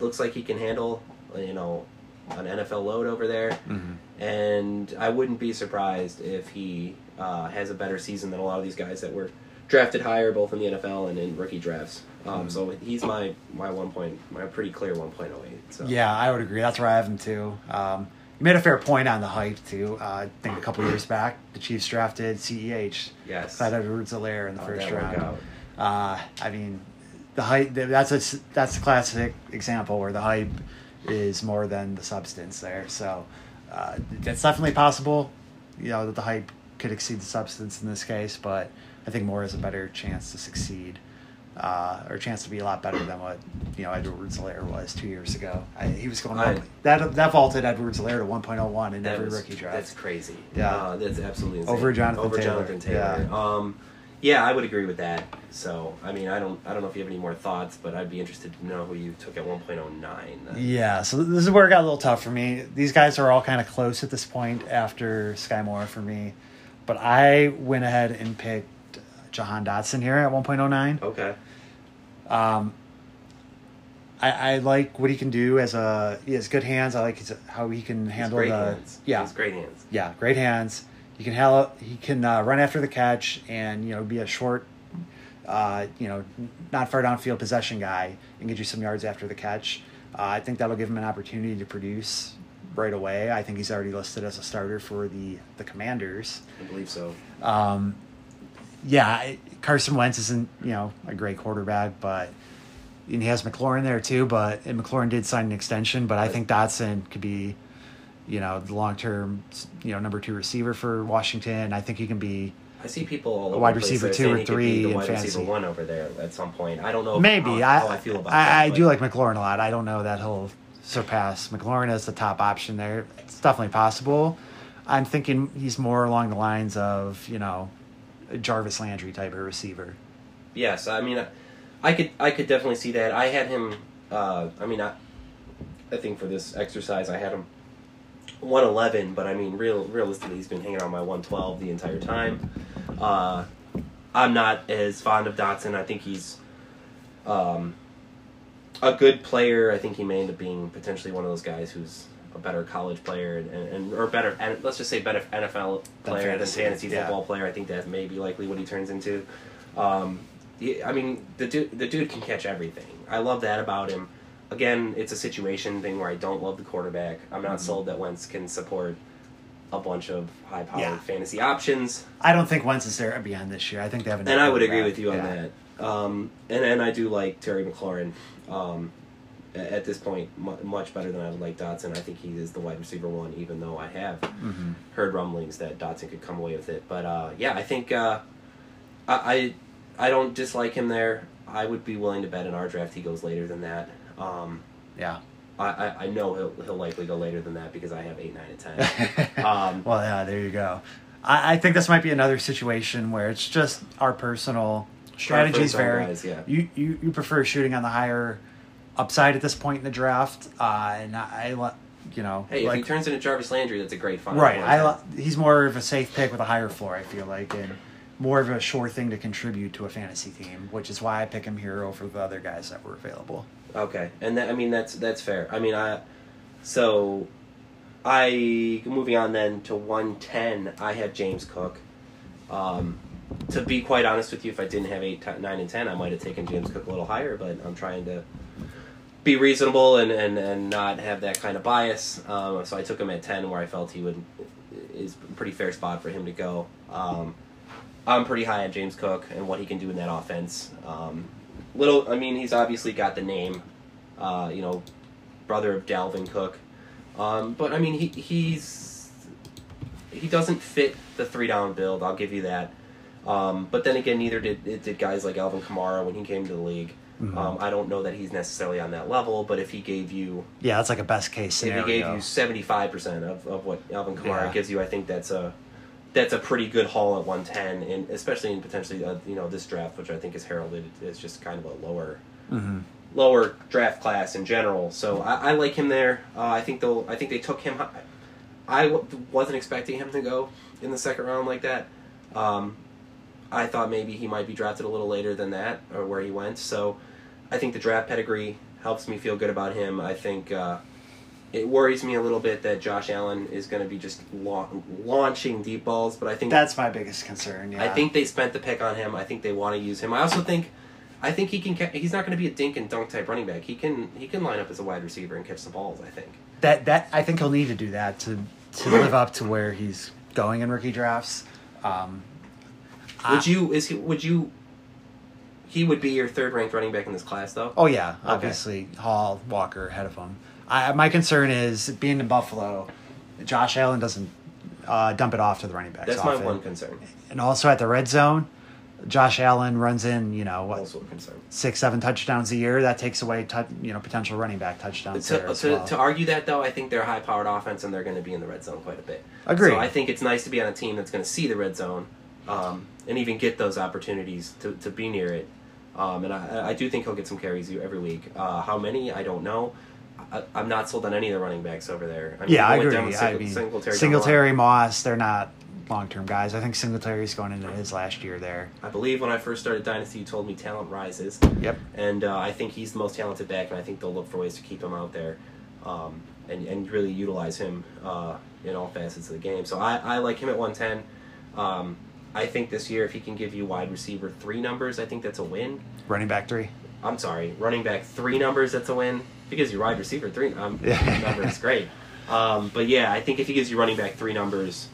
looks like he can handle you know an NFL load over there, Mhm. and I wouldn't be surprised if he uh, has a better season than a lot of these guys that were drafted higher, both in the NFL and in rookie drafts. Um, Mhm. So he's my my one point, my pretty clear one point oh eight. So Yeah, I would agree. That's where I have him too. Um, you made a fair point on the hype too. Uh, I think a couple years back, the Chiefs drafted Ceh, yes, Clyde Edwards-Helaire in the How'd first round. Uh, I mean, the hype. That's a that's a classic example where the hype is more than the substance there. So uh, it's definitely possible. You know that the hype could exceed the substance in this case, but I think Moore has a better chance to succeed. Uh, or a chance to be a lot better than what you know Edwards-Helaire was two years ago. I, he was going I- that that vaulted Edwards-Helaire to 1.01 in every was- rookie draft. That's crazy. Yeah. Uh, that's absolutely insane. Over Jonathan Over Taylor. Jonathan Taylor. Um, yeah, I would agree with that. So, I mean, I don't, I don't know if you have any more thoughts, but I'd be interested to know who you took at one point oh nine. Yeah, so this is where it got a little tough for me. These guys are all kind of close at this point after Skyy Moore for me. But I went ahead and picked Jahan Dotson here at 1.09. Okay. Um, I, I like what he can do as a he has good hands. I like his, how he can handle great the hands. yeah He's great hands. yeah great hands. He can hell he can uh, run after the catch and you know be a short, uh, you know, not far downfield possession guy and get you some yards after the catch. Uh, I think that'll give him an opportunity to produce right away. I think he's already listed as a starter for the the Commanders. I believe so. Um, yeah, Carson Wentz isn't you know a great quarterback, but and he has McLaurin there too. But and McLaurin did sign an extension, but I think Dotson could be, you know, the long term, you know, number two receiver for Washington. I think he can be I see people all A wide receiver two or he could be three the in wide fantasy. receiver one over there at some point. I don't know. maybe. how, I how I feel about I, that. I but- do like McLaurin a lot. I don't know that he'll surpass McLaurin as the top option there. It's definitely possible. I'm thinking he's more along the lines of you know, Jarvis Landry type of receiver. Yes, I mean, I, I could I could definitely see that. I had him. Uh, I mean, I, I think for this exercise, I had him one eleven, but I mean, real realistically, he's been hanging on my one twelve the entire time. Uh, I'm not as fond of Dotson. I think he's um, a good player. I think he may end up being potentially one of those guys who's a better college player and, and or better and let's just say better NFL player than fantasy, fantasy yeah. football player. I think that may be likely what he turns into. Um, I mean, the dude, the dude can catch everything. I love that about him. Again, it's a situation thing where I don't love the quarterback. I'm not Mhm. sold that Wentz can support a bunch of high-powered Yeah. fantasy options. I don't think Wentz is there beyond this year. I think they have And I would agree with you on Yeah. that. Um, and and I do like Terry McLaurin. Um, at this point much better than I would like Dotson. I think he is the wide receiver one, even though I have Mm-hmm. heard rumblings that Dotson could come away with it. But uh, yeah, I think uh, I, I I don't dislike him there. I would be willing to bet in our draft he goes later than that. Um, Yeah. I, I, know he'll he'll likely go later than that because I have eight, nine, and ten. Um, well, yeah, there you go. I, I think this might be another situation where it's just our personal strategies vary. guys, yeah. You, you you prefer shooting on the higher upside at this point in the draft, uh, and I, li- you know, hey, if like he turns into Jarvis Landry, that's a great find. right. I he's more of a safe pick with a higher floor. I feel like, and more of a sure thing to contribute to a fantasy team, which is why I pick him here over the other guys that were available. Okay, and that, I mean that's that's fair. I mean I, so, I moving on then to one ten. I have James Cook. Um, to be quite honest with you, if I didn't have eight, t- nine, and ten, I might have taken James Cook a little higher. But I'm trying to be reasonable and, and, and not have that kind of bias. Um, so I took him at ten, where I felt he would is a pretty fair spot for him to go. Um, I'm pretty high on James Cook and what he can do in that offense. Um, little, I mean, he's obviously got the name, uh, you know, brother of Dalvin Cook, um, but I mean, he he's he doesn't fit the three down build. I'll give you that. Um, but then again, neither did it did guys like Alvin Kamara when he came to the league. Mhm. Um, I don't know that he's necessarily on that level, but if he gave you Yeah, that's like a best case scenario. if he gave you seventy five percent of, of what Alvin Kamara Yeah. gives you, I think that's a that's a pretty good haul at one ten, and especially in potentially uh, you know this draft, which I think is heralded as just kind of a lower hmm lower draft class in general. So I, I like him there. Uh, I think they'll. I think they took him. hi- I w- wasn't expecting him to go in the second round like that. Um, I thought maybe he might be drafted a little later than that, or where he went. So I think the draft pedigree helps me feel good about him. I think uh, it worries me a little bit that Josh Allen is going to be just la- launching deep balls, but I think That's my biggest concern. Yeah. I think they spent the pick on him. I think they want to use him. I also think, I think he can. ca- He's not going to be a dink and dunk type running back. He can. He can line up as a wide receiver and catch the balls. I think. that that I think he'll need to do that to to live up to where he's going in rookie drafts. Um, Would you? Is he? Would you? He would be your third ranked running back in this class, though. Oh yeah, obviously Hall, Walker ahead of him. I, my concern is being in Buffalo, Josh Allen doesn't uh, dump it off to the running backs. That's my one concern. And also at the red zone, Josh Allen runs in you know what Also a concern. six seven touchdowns a year. That takes away tou- you know potential running back touchdowns there To, as to, well. to argue that though, I think they're a high powered offense and they're going to be in the red zone quite a bit. Agreed. So I think it's nice to be on a team that's going to see the red zone um, and even get those opportunities to, to be near it. Um, and I, I do think he'll get some carries every week. Uh, how many? I don't know. I, I'm not sold on any of the running backs over there. I mean, yeah, I agree. down with I mean, Singletary, Singletary, down the line. Moss, they're not long term guys. I think Singletary's going into his last year there. I believe when I first started Dynasty, you told me talent rises. Yep. and uh, I think he's the most talented back, and I think they'll look for ways to keep him out there, um, and and really utilize him uh, in all facets of the game. So I, I like him at one ten. Um, I think this year, if he can give you wide receiver three numbers, I think that's a win. Running back three. I'm sorry, running back three numbers, that's a win. If he gives you wide receiver three um, Yeah. numbers, great. Um, but yeah, I think if he gives you running back three numbers,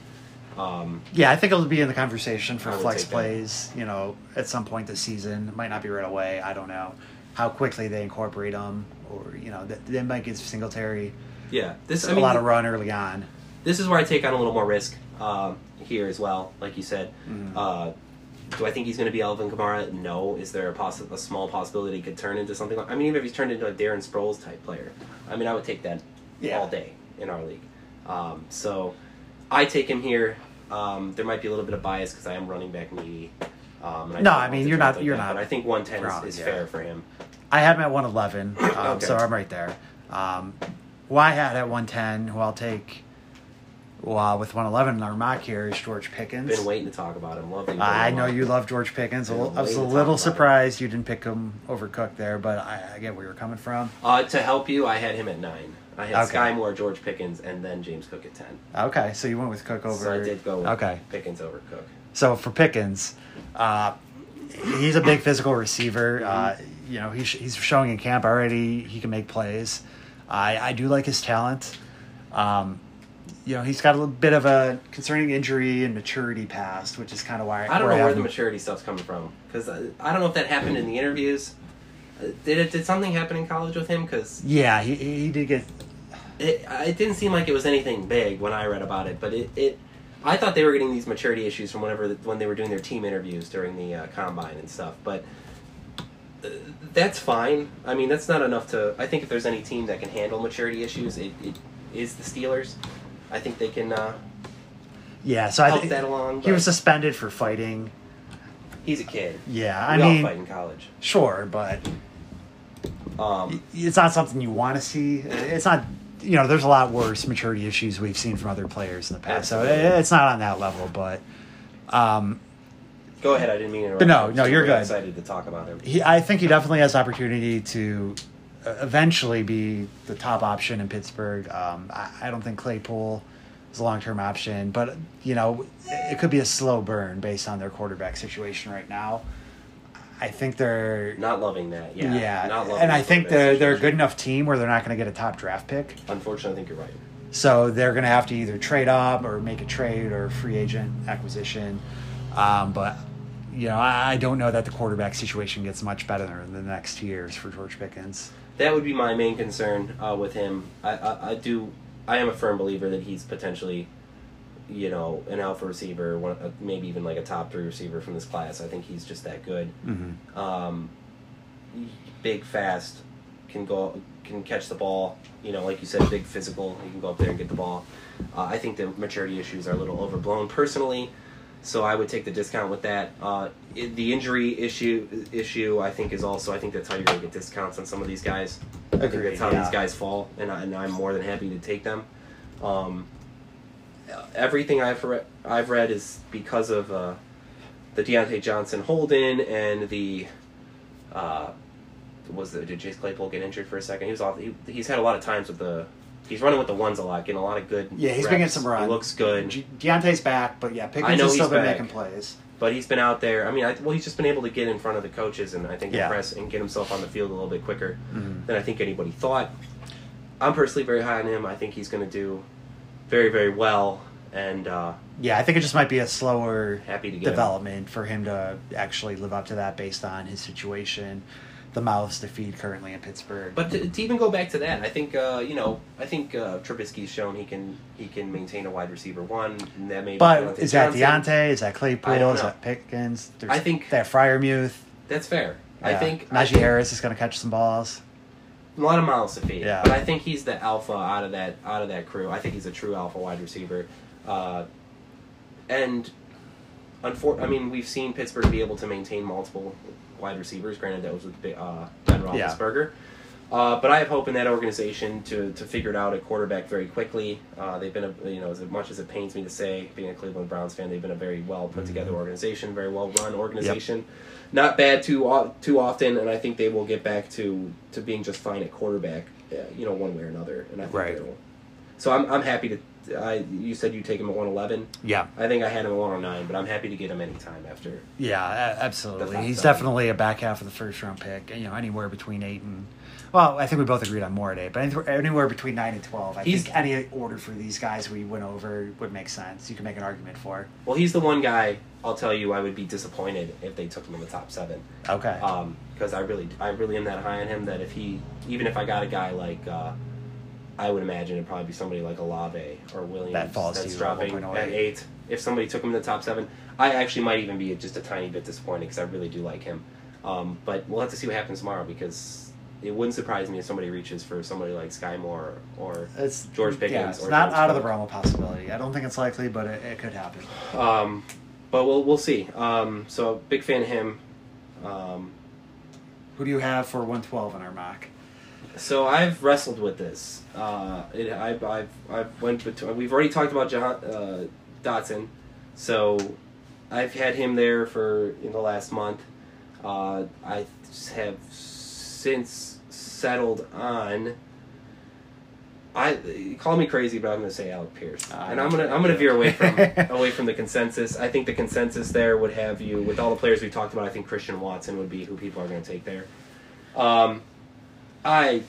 um, Yeah, I think it'll be in the conversation for flex plays. You know, at some point this season, it might not be right away. I don't know how quickly they incorporate them, or you know, that they might give Singletary yeah, this I a mean, lot of run early on. This is where I take on a little more risk um, here as well. Like you said, Mhm. uh, do I think he's going to be Alvin Kamara? No. Is there a, possi- a small possibility he could turn into something like? I mean, even if he's turned into a Darren Sproles type player, I mean, I would take that Yeah. all day in our league. Um, so I take him here. Um, there might be a little bit of bias because I am running back needy. Um, and No, I mean, you're not- like you're that, not But I think 110 wrong, is, is yeah. fair for him. I had him at 111, um, Okay. so I'm right there. Um, who I had at 110, who I'll take well, with 111 in our mock here is George Pickens. Been waiting to talk about him. Love I know you love George Pickens. Been I was a waiting to talk little surprised you didn't pick him over Cook there, but I, I get where you're coming from. Uh, to help you, I had him at nine. I had Okay. Skyy Moore, George Pickens, and then James Cook at ten. Okay, so you went with Cook over. So I did go with Okay, Pickens over Cook. so for Pickens, uh, he's a big physical receiver. Uh, you know, he's he's showing in camp already he can make plays. I I do like his talent. Um, you know, he's got a little bit of a concerning injury and maturity past, which is kind of why I don't know where the maturity stuff's coming from because I, I don't know if that happened in the interviews. Uh, Did it? Did something happen in college with him? Because Yeah, he he did get. it, it didn't seem like it was anything big when I read about it. But it, it I thought they were getting these maturity issues from whenever the, when they were doing their team interviews during the uh, combine and stuff. But uh, that's fine. I mean, that's not enough to. I think if there's any team that can handle maturity issues, it, it is the Steelers. I think they can uh, Yeah, so I help think that along. he was suspended for fighting. he's a kid. Yeah, I we all mean, fight in college. sure, but Um, it's not something you want to see. It's not, you know, there's a lot worse maturity issues we've seen from other players in the past. So Absolutely. it- it's not on that level, but um, go ahead. I didn't mean to interrupt. No, I'm no, just you're really good. Excited to talk about him. he, I think he definitely has opportunity to eventually be the top option in Pittsburgh. Um, I, I don't think Claypool is a long term option, but you know, it could be a slow burn based on their quarterback situation right now. I think they're Not loving that. Yeah. yeah, Not loving and I think they're they're a good enough team where they're not going to get a top draft pick. Unfortunately, I think you're right. So they're going to have to either trade up or make a trade or free agent acquisition. Um, but you know, I, I don't know that the quarterback situation gets much better in the next two years for George Pickens. That would be my main concern uh, with him. I, I, I do. I am a firm believer that he's potentially, you know, an alpha receiver, one, uh, maybe even like a top three receiver from this class. I think he's just that good. Mm-hmm. Um, big, fast, can go, can catch the ball. You know, like you said, big, physical. He can go up there and get the ball. Uh, I think the maturity issues are a little overblown, personally. So I would take the discount with that. Uh, the injury issue issue I think is also I think that's how you're going to get discounts on some of these guys. I think that's how yeah. these guys fall, and, I, and I'm more than happy to take them. Um, everything I've read, I've read is because of uh, the Diontae Johnson Holden and the uh, was the did Chase Claypool get injured for a second? He was off. He, he's had a lot of times with the. He's running with the ones a lot, getting a lot of good. Yeah, he's reps. been getting some runs. He looks good, Diontae's back, but yeah, Pickens I know has still he's been back. making plays. but he's been out there. I mean, I, well, he's just been able to get in front of the coaches and I think Yeah. impress and get himself on the field a little bit quicker Mhm. than I think anybody thought. I'm personally very high on him. I think he's going to do very, very well, and uh, Yeah, I think it just might be a slower happy to get him. development for him to actually live up to that based on his situation, the mouths to feed currently in Pittsburgh. But to, to even go back to that, I think uh, you know, I think uh, Trubisky's shown he can he can maintain a wide receiver one. And that may be But is that Johnson. Diontae? Is that Claypool? I Is that Pickens? There's I think- that Freiermuth. That's fair. I Yeah. think I think Harris is going to catch some balls. a lot of miles to feed. Yeah. But I think he's the alpha out of that out of that crew. I think he's a true alpha wide receiver. Uh, and unfor- I mean, we've seen Pittsburgh be able to maintain multiple wide receivers. Granted, that was with uh, Ben Yeah. Roethlisberger. Uh, but I have hope in that organization to, to figure it out at quarterback very quickly. Uh, they've been, a, you know, as much as it pains me to say, being a Cleveland Browns fan, they've been a very well put together organization, very well run organization. Not bad too too often, and I think they will get back to, to being just fine at quarterback, uh, you know, one way or another. And I think Right. they will. So I'm, I'm happy to. I you said you take him at 111. Yeah. I think I had him at 109, but I'm happy to get him anytime after. Yeah, absolutely. He's definitely a back half of the first round pick. You know, anywhere between eight and well, I think we both agreed on more at eight, but anywhere- between nine and twelve. I He's- think any order for these guys we went over would make sense. You can make an argument for. Well, he's the one guy. I'll tell you, I would be disappointed if they took him in the top seven. Okay. because I really, I really am that high on him that if he, even if I got a guy like, uh, I would imagine it'd probably be somebody like Olave or Williams That falls that's at dropping 1.08. at eight. If somebody took him in the top seven, I actually might even be just a tiny bit disappointed because I really do like him. Um, but we'll have to see what happens tomorrow because it wouldn't surprise me if somebody reaches for somebody like Skyy Moore or it's George Pickens Yeah, it's or not out of the realm of possibility. I don't think it's likely, but it, it could happen. Um, but we'll we'll see. Um, so big fan of him. Um, Who do you have for one twelve in our mock? So I've wrestled with this. Uh, it, I've, I've, I've went between, we've already talked about John, uh, Dotson. So I've had him there for in the last month. Uh, I have since settled on. I call me crazy, but I'm going to say Alec Pierce, Ah, and I'm going to I'm going to veer away from away from the consensus. I think the consensus there would have you with all the players we talked about. I think Christian Watson would be who people are going to take there. Um, I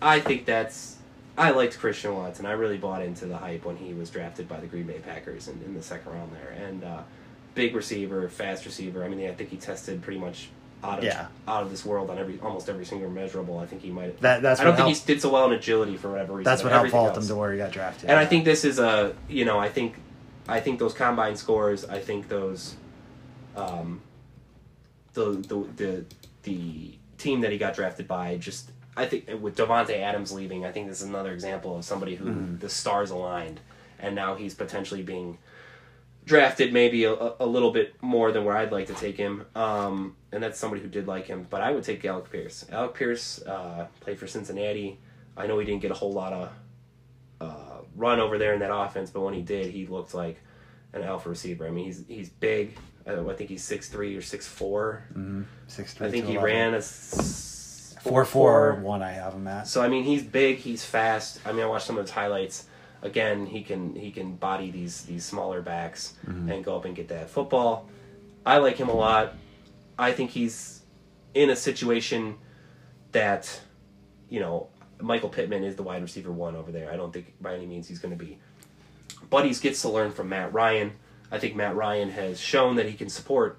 I think that's I liked Christian Watson. I really bought into the hype when he was drafted by the Green Bay Packers in, in the second round there. And uh, big receiver, fast receiver. I mean, I think he tested pretty much out of Yeah. out of this world on every almost every single measurable. I think he might. That- that's I don't think helped- he did so well in agility for whatever reason. That's what helped vault him to where he got drafted. and I think this is a you know I think I think those combine scores I think those um the the the, the team that he got drafted by just I think with Davante Adams leaving I think this is another example of somebody who Mm-hmm. the stars aligned and now he's potentially being drafted maybe a, a little bit more than where I'd like to take him. Um and that's somebody who did like him but I would take Alec Pierce. Alec Pierce uh, played for Cincinnati. I know he didn't get a whole lot of uh, run over there in that offense, but when he did, he looked like an alpha receiver. I mean, he's he's big. Uh, I think he's six three or six four. Six, I think he ran a s- four four one. I have him at. So I mean, he's big. He's fast. I mean, I watched some of his highlights. Again, he can he can body these these smaller backs and go up and get that football. I like him a lot. I think he's in a situation that, you know, Michael Pittman is the wide receiver one over there. I don't think by any means he's going to be. He gets to learn from Matt Ryan. I think Matt Ryan has shown that he can support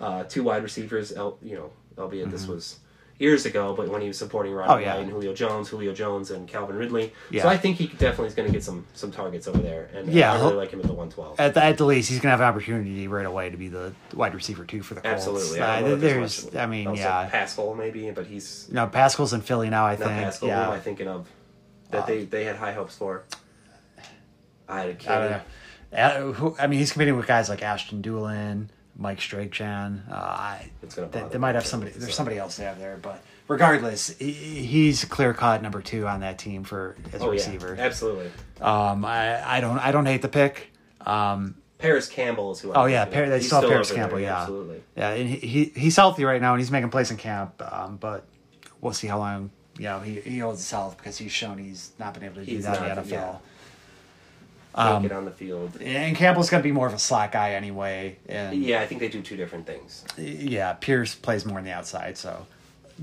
uh, two wide receivers. el- You know, albeit this was years ago, but when he was supporting Mm-hmm. Oh, yeah. And Julio Jones, Julio Jones and Calvin Ridley. Yeah. So I think he definitely is going to get some some targets over there, and Yeah, I really like him at the one twelve. At the, at the least, he's gonna have an opportunity right away to be the wide receiver two for the Colts. Absolutely. Uh, I if there's, much- I mean, yeah. Pascal maybe, but he's No, Pascal's in Philly now. I think. Pascal. Who am I thinking of? That they they had high hopes for. I I don't know. Who, I mean, he's competing with guys like Ashton Dulin, Mike Strachan. Uh, I, It's gonna they, they might have somebody. There's somebody else they have there, but regardless, he's clear cut number two on that team for as a Oh yeah, receiver. absolutely. Um, I, I don't I don't hate the pick. Um, Parris Campbell is who. I'm oh yeah. Par- they still Parris over there, Campbell. Yeah, absolutely. Yeah, and he, he he's healthy right now, and he's making plays in camp. Um, but we'll see how long you know he, he holds his health because he's shown he's not been able to do He's that in the NFL. yeah. Um, get on the field. And Campbell's going to be more of a slot guy anyway. And Yeah, I think they do two different things. yeah, Pierce plays more on the outside. So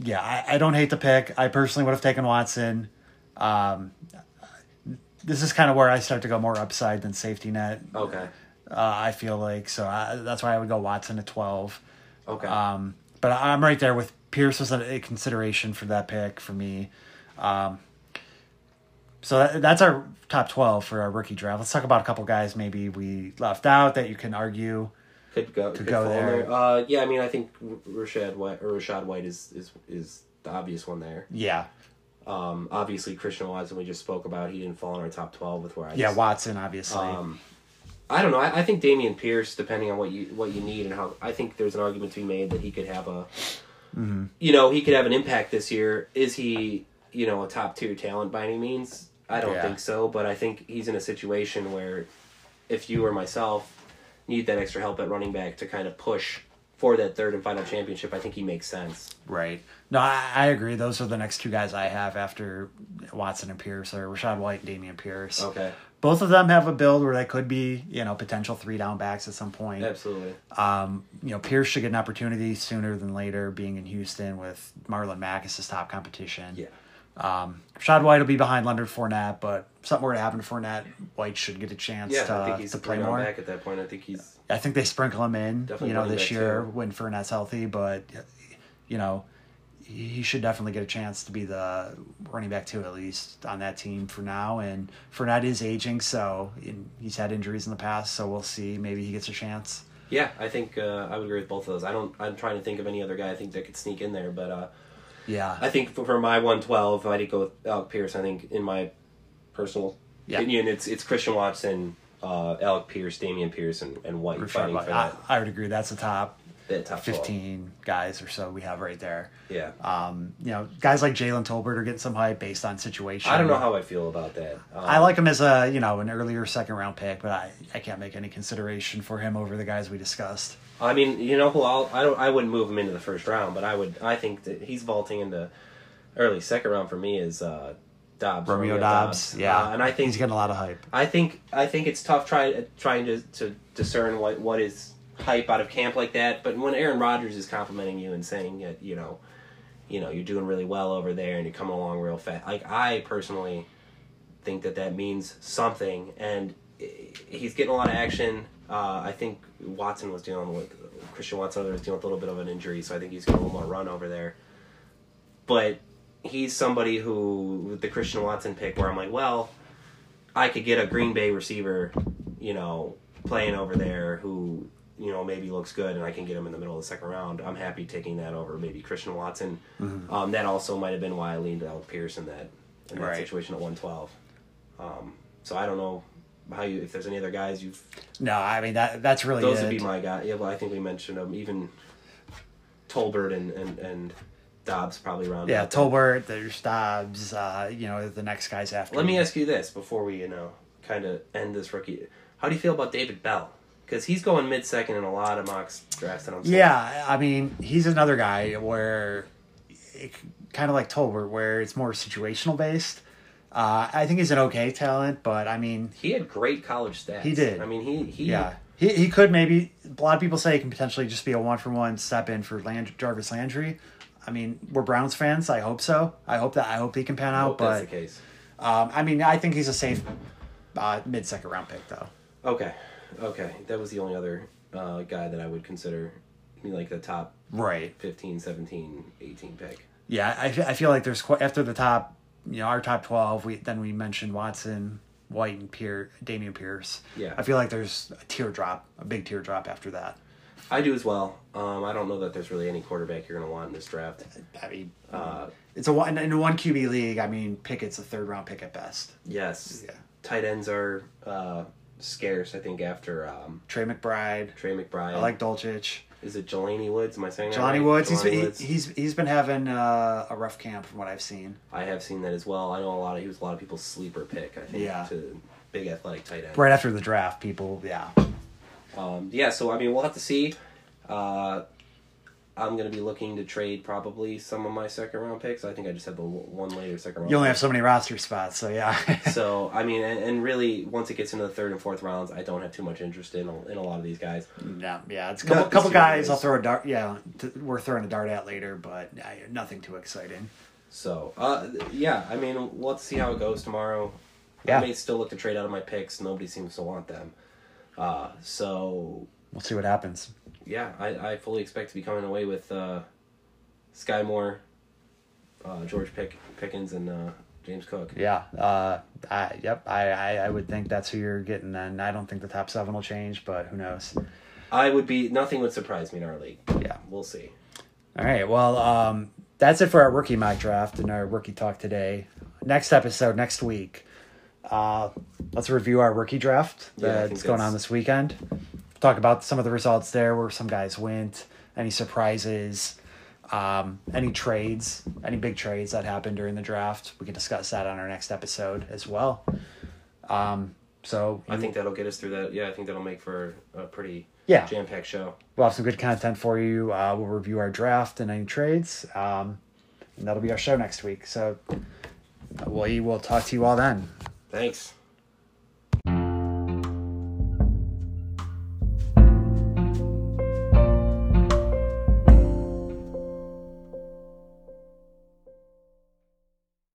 yeah, I, I don't hate the pick. I personally would have taken Watson. Um, this is kind of where I start to go more upside than safety net. Okay. Uh, I feel like so I, that's why I would go Watson at twelve. Okay. Um, but I'm right there with Pierce was a, a consideration for that pick for me. Um, so that, that's our top twelve for our rookie draft. Let's talk about a couple guys maybe we left out that you can argue. could go. Could go fall there. Uh, yeah, I mean, I think Rachaad White or Rachaad White is is is the obvious one there. Yeah, Um, obviously, Christian Watson we just spoke about. He didn't fall in our top twelve with where I. yeah, just- Watson obviously. Um, I don't know. I, I think Dameon Pierce, depending on what you what you need and how, I think there's an argument to be made that he could have a, Mm-hmm. you know, he could have an impact this year. Is he, you know, a top tier talent by any means? I don't Yeah. think so. But I think he's in a situation where, if you or myself need that extra help at running back to kind of push for that third and final championship, I think he makes sense. Right. No, I, I agree. Those are the next two guys I have after Watson and Pierce, or Rachaad White and Dameon Pierce. Okay, Both of them have a build where they could be, you know, potential three down backs at some point. absolutely. Um, you know, Pierce should get an opportunity sooner than later, being in Houston with Marlon Mack as his top competition. Yeah. Um, Rachaad White will be behind Leonard Fournette, but if something were to happen to Fournette, White should get a chance Yeah, to, I think he's to play more. back at that point. I think he's I think they sprinkle him in, Definitely you know, this year too. when Fournette's healthy, but you know, he should definitely get a chance to be the running back two at least on that team for now. And Fournette is aging, so he's had injuries in the past, so we'll see. Maybe he gets a chance. Yeah, I think uh, I would agree with both of those. I don't. I'm trying to think of any other guy I think that could sneak in there, but uh, Yeah, I think for, for my 112, I'd go with Alec Pierce. I think in my personal Yeah. opinion, it's it's Christian Watson, uh, Alec Pierce, Dameon Pierce, and, and White Rachaad fighting White. for I, that, I would agree. That's the top that top 12. fifteen guys or so we have right there. Yeah, Um, you know, guys like Jalen Tolbert are getting some hype based on situation. I don't know how I feel about that. Um, I like him as a you know an earlier second round pick, but I, I can't make any consideration for him over the guys we discussed. I mean, you know who I'll, I don't. I wouldn't move him into the first round, but I would. I think that he's vaulting into early second round for me is uh, Doubs. Romeo Doubs, yeah, Uh, and I think he's getting a lot of hype. I think I think it's tough trying trying to, to discern what what is hype out of camp like that. But when Aaron Rodgers is complimenting you and saying that you know, you know you're doing really well over there and you're coming along real fast, like I personally think that that means something. And he's getting a lot of action Uh, I think Watson was dealing with Christian Watson was dealing with a little bit of an injury, so I think he's got a little more run over there. But he's somebody who with the Christian Watson pick, where I'm like, well, I could get a Green Bay receiver, you know, playing over there who you know maybe looks good, and I can get him in the middle of the second round. I'm happy taking that over maybe Christian Watson. Mm-hmm. Um, that also might have been why I leaned out Pierce in that in that Right. situation at 112. Um, so I don't know how you if there's any other guys you've No, I mean that that's really those it. would be my guy. Yeah, well, I think we mentioned them. Even Tolbert and and, and Doubs probably round. yeah. Tolbert, there's Doubs, uh, you know, the next guys after. Let me ask you this before we you know kind of end this rookie. How do you feel about David Bell? Because he's going mid second in a lot of mock drafts that I'm. Yeah, I mean, he's another guy where, it, kind of like Tolbert, where it's more situational based. Uh, I think he's an okay talent, but I mean, he had great college stats. He did. I mean, he he yeah, he, he could maybe. A lot of people say he can potentially just be a one for one step in for Land- Jarvis Landry. I mean, we're Browns fans. I hope so. I hope that I hope he can pan I out. hope that's the But case. um, I mean, I think he's a safe uh, mid second round pick, though. Okay, okay, that was the only other uh, guy that I would consider like the top Right. 15, 17, 18 pick. Yeah, I, I feel like there's quite after the top, you know, our top twelve. We then we mentioned Watson, White, and Pierce, Dameon Pierce. Yeah. I feel like there's a teardrop, a big teardrop after that. I do as well. Um, I don't know that there's really any quarterback you're going to want in this draft. I mean, Uh, it's a one in a one QB league. I mean, Pickett's a third round pick at best. yes, Yeah. tight ends are uh, scarce. I think after um, Trey McBride. Trey McBride. I like Dulcich. Is it Jelani Woods? Am I saying that Johnny right? Woods. He's Jelani been, Woods. he, he's he's been having uh, a rough camp from what I've seen. I have seen that as well. I know a lot of he was a lot of people's sleeper pick. I think Yeah. to big athletic tight end. Right after the draft, people, yeah, Um, yeah, so I mean, we'll have to see. Uh, I'm going to be looking to trade probably some of my second round picks. I think I just have the one later second round. you only have so many roster spots, so yeah. so I mean, and, and really, once it gets into the third and fourth rounds, I don't have too much interest in a, in a lot of these guys. No, yeah, it's a couple, couple guys. I'll throw a dart. Yeah, t- we're throwing a dart at later, but uh, nothing too exciting. So uh, yeah, I mean, let's see how it goes tomorrow. Yeah. I may still look to trade out of my picks. Nobody seems to want them. Uh, so We'll see what happens. Yeah, I, I fully expect to be coming away with uh, Skyy Moore, uh, George Pick, Pickens, and uh, James Cook. Yeah, uh, I, yep, I, I, I would think that's who you're getting. Then I don't think the top seven will change, but who knows? I would be nothing would surprise me in our league. Yeah. We'll see. All right, well, um, that's it for our rookie mock draft and our rookie talk today. Next episode next week. Uh, let's review our rookie draft Yeah, that's going on this weekend. Talk about some of the results there, where some guys went, any surprises, um, any trades, any big trades that happened during the draft. We can discuss that on our next episode as well. Um, so I think that'll get us through that. Yeah, I think that'll make for a pretty Yeah. jam packed show. we'll have some good content for you. Uh, we'll review our draft and any trades. Um, and that'll be our show next week. So we will talk to you all then. Thanks.